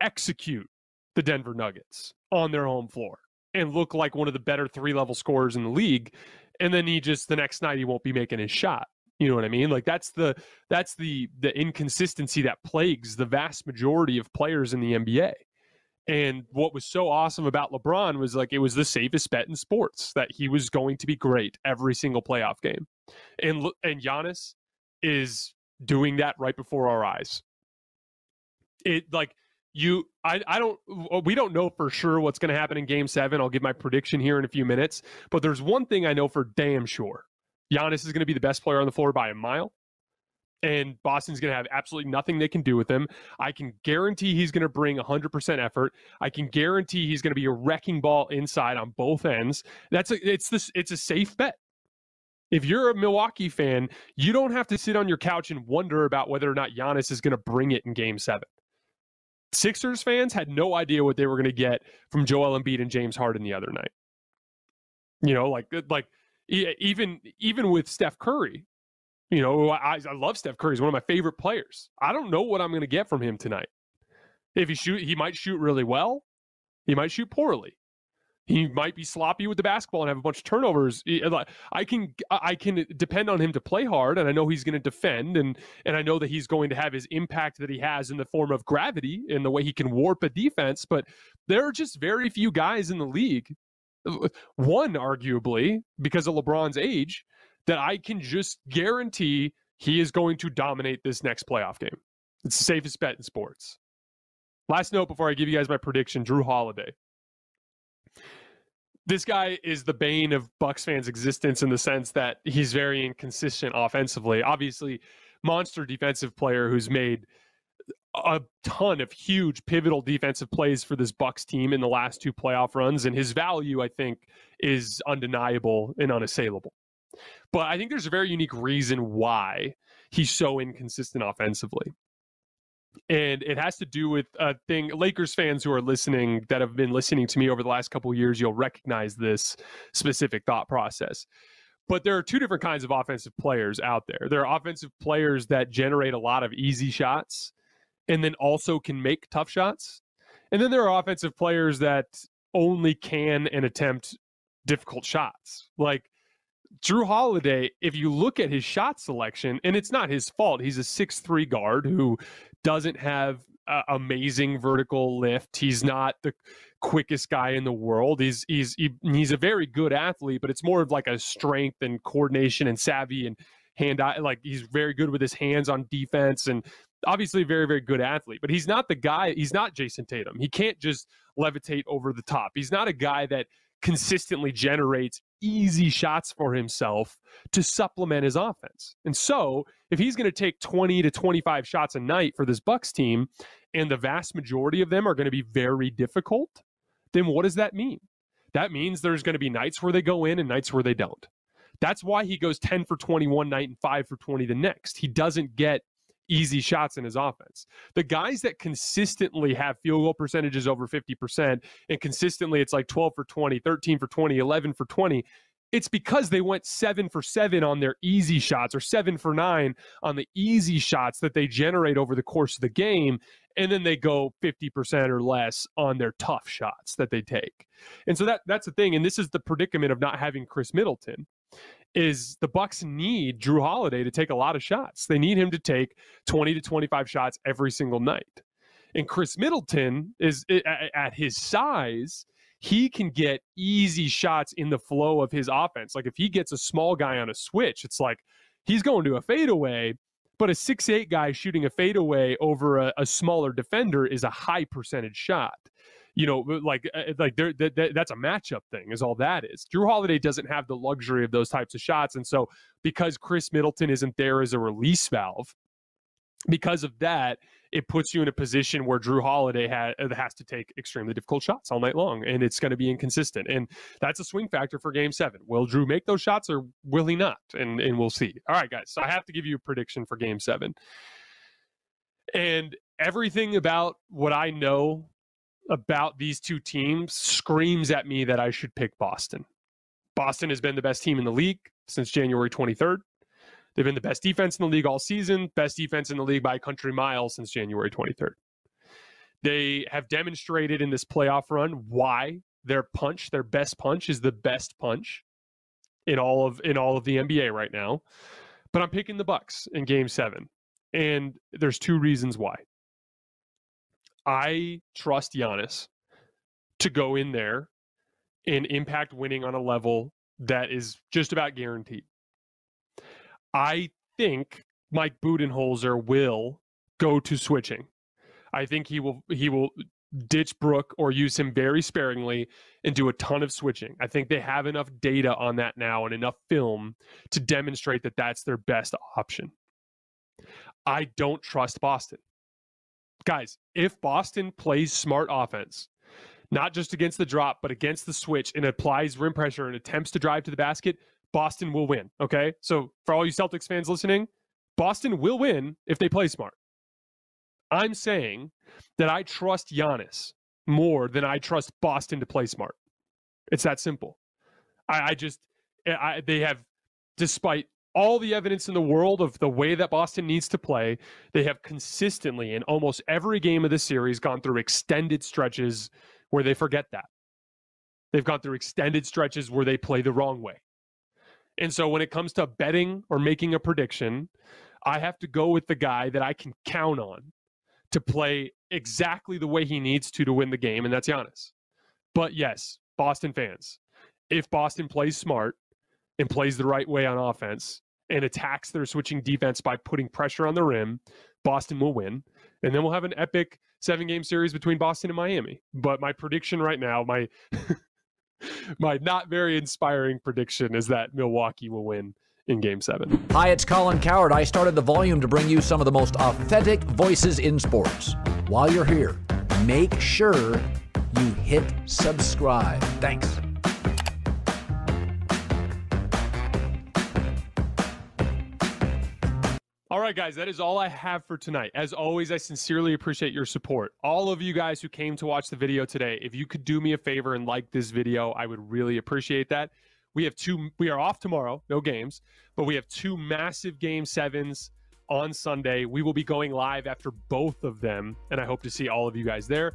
execute the Denver Nuggets on their home floor and look like one of the better three level scorers in the league. And then he just the next night he won't be making his shot. You know what I mean? Like that's the that's the the inconsistency that plagues the vast majority of players in the NBA. And what was so awesome about LeBron was like it was the safest bet in sports that he was going to be great every single playoff game. And and Giannis is doing that right before our eyes. It like you I, I don't we don't know for sure what's going to happen in game 7. I'll give my prediction here in a few minutes, but there's one thing I know for damn sure. Giannis is going to be the best player on the floor by a mile and Boston's going to have absolutely nothing they can do with him. I can guarantee he's going to bring 100% effort. I can guarantee he's going to be a wrecking ball inside on both ends. That's a, it's this it's a safe bet. If you're a Milwaukee fan, you don't have to sit on your couch and wonder about whether or not Giannis is going to bring it in game 7. Sixers fans had no idea what they were going to get from Joel Embiid and James Harden the other night. You know, like like even even with Steph Curry, you know, I, I love Steph Curry. He's one of my favorite players. I don't know what I'm going to get from him tonight. If he shoot, he might shoot really well. He might shoot poorly. He might be sloppy with the basketball and have a bunch of turnovers. I can I can depend on him to play hard, and I know he's going to defend, and and I know that he's going to have his impact that he has in the form of gravity and the way he can warp a defense. But there are just very few guys in the league. One, arguably, because of LeBron's age, that I can just guarantee he is going to dominate this next playoff game. It's the safest bet in sports. Last note before I give you guys my prediction Jrue Holiday. This guy is the bane of Bucks fans' existence in the sense that he's very inconsistent offensively. Obviously, monster defensive player who's made a ton of huge pivotal defensive plays for this Bucks team in the last two playoff runs and his value I think is undeniable and unassailable. But I think there's a very unique reason why he's so inconsistent offensively. And it has to do with a thing Lakers fans who are listening that have been listening to me over the last couple years, you'll recognize this specific thought process. But there are two different kinds of offensive players out there. There are offensive players that generate a lot of easy shots and then also can make tough shots. And then there are offensive players that only can and attempt difficult shots. Like Jrue Holiday, if you look at his shot selection, and it's not his fault, he's a six-three guard who doesn't have uh, amazing vertical lift. He's not the quickest guy in the world. He's he's he, he's a very good athlete, but it's more of like a strength and coordination and savvy and hand eye. Like he's very good with his hands on defense and obviously very very good athlete. But he's not the guy. He's not Jayson Tatum. He can't just levitate over the top. He's not a guy that consistently generates easy shots for himself to supplement his offense. And so, if he's going to take 20 to 25 shots a night for this Bucks team and the vast majority of them are going to be very difficult, then what does that mean? That means there's going to be nights where they go in and nights where they don't. That's why he goes 10 for 21 night and 5 for 20 the next. He doesn't get easy shots in his offense. The guys that consistently have field goal percentages over 50% and consistently it's like 12 for 20, 13 for 20, 11 for 20, it's because they went seven for seven on their easy shots or seven for nine on the easy shots that they generate over the course of the game. And then they go 50% or less on their tough shots that they take. And so that that's the thing. And this is the predicament of not having Khris Middleton is the Bucks need Jrue Holiday to take a lot of shots. They need him to take 20 to 25 shots every single night. And Khris Middleton is at his size, he can get easy shots in the flow of his offense. Like if he gets a small guy on a switch, it's like he's going to a fadeaway, but a six eight guy shooting a fadeaway over a, a smaller defender is a high percentage shot you know, like uh, like there that, that's a matchup thing is all that is. Jrue Holiday doesn't have the luxury of those types of shots, and so because Khris Middleton isn't there as a release valve, because of that, it puts you in a position where Jrue Holiday ha- uh, has to take extremely difficult shots all night long, and it's going to be inconsistent. And that's a swing factor for Game Seven. Will Jrue make those shots, or will he not? And and we'll see. All right, guys. So I have to give you a prediction for Game Seven, and everything about what I know about these two teams screams at me that I should pick Boston. Boston has been the best team in the league since January 23rd. They've been the best defense in the league all season, best defense in the league by country mile since January 23rd. They have demonstrated in this playoff run why their punch, their best punch is the best punch in all of in all of the NBA right now. But I'm picking the Bucks in game 7. And there's two reasons why. I trust Giannis to go in there and impact winning on a level that is just about guaranteed. I think Mike Budenholzer will go to switching. I think he will he will ditch Brook or use him very sparingly and do a ton of switching. I think they have enough data on that now and enough film to demonstrate that that's their best option. I don't trust Boston guys, if Boston plays smart offense, not just against the drop, but against the switch and applies rim pressure and attempts to drive to the basket, Boston will win. Okay. So for all you Celtics fans listening, Boston will win if they play smart. I'm saying that I trust Giannis more than I trust Boston to play smart. It's that simple. I, I just, I, they have, despite all the evidence in the world of the way that Boston needs to play. They have consistently, in almost every game of the series, gone through extended stretches where they forget that. They've gone through extended stretches where they play the wrong way. And so when it comes to betting or making a prediction, I have to go with the guy that I can count on to play exactly the way he needs to to win the game, and that's Giannis. But yes, Boston fans, if Boston plays smart, and plays the right way on offense and attacks their switching defense by putting pressure on the rim, Boston will win. And then we'll have an epic seven game series between Boston and Miami. But my prediction right now, my my not very inspiring prediction is that Milwaukee will win in game seven. Hi, it's Colin Cowherd. I started the volume to bring you some of the most authentic voices in sports. While you're here, make sure you hit subscribe. Thanks. All right, guys, that is all I have for tonight. As always, I sincerely appreciate your support. All of you guys who came to watch the video today, if you could do me a favor and like this video, I would really appreciate that. We have two, we are off tomorrow, no games, but we have two massive game sevens on Sunday. We will be going live after both of them, and I hope to see all of you guys there.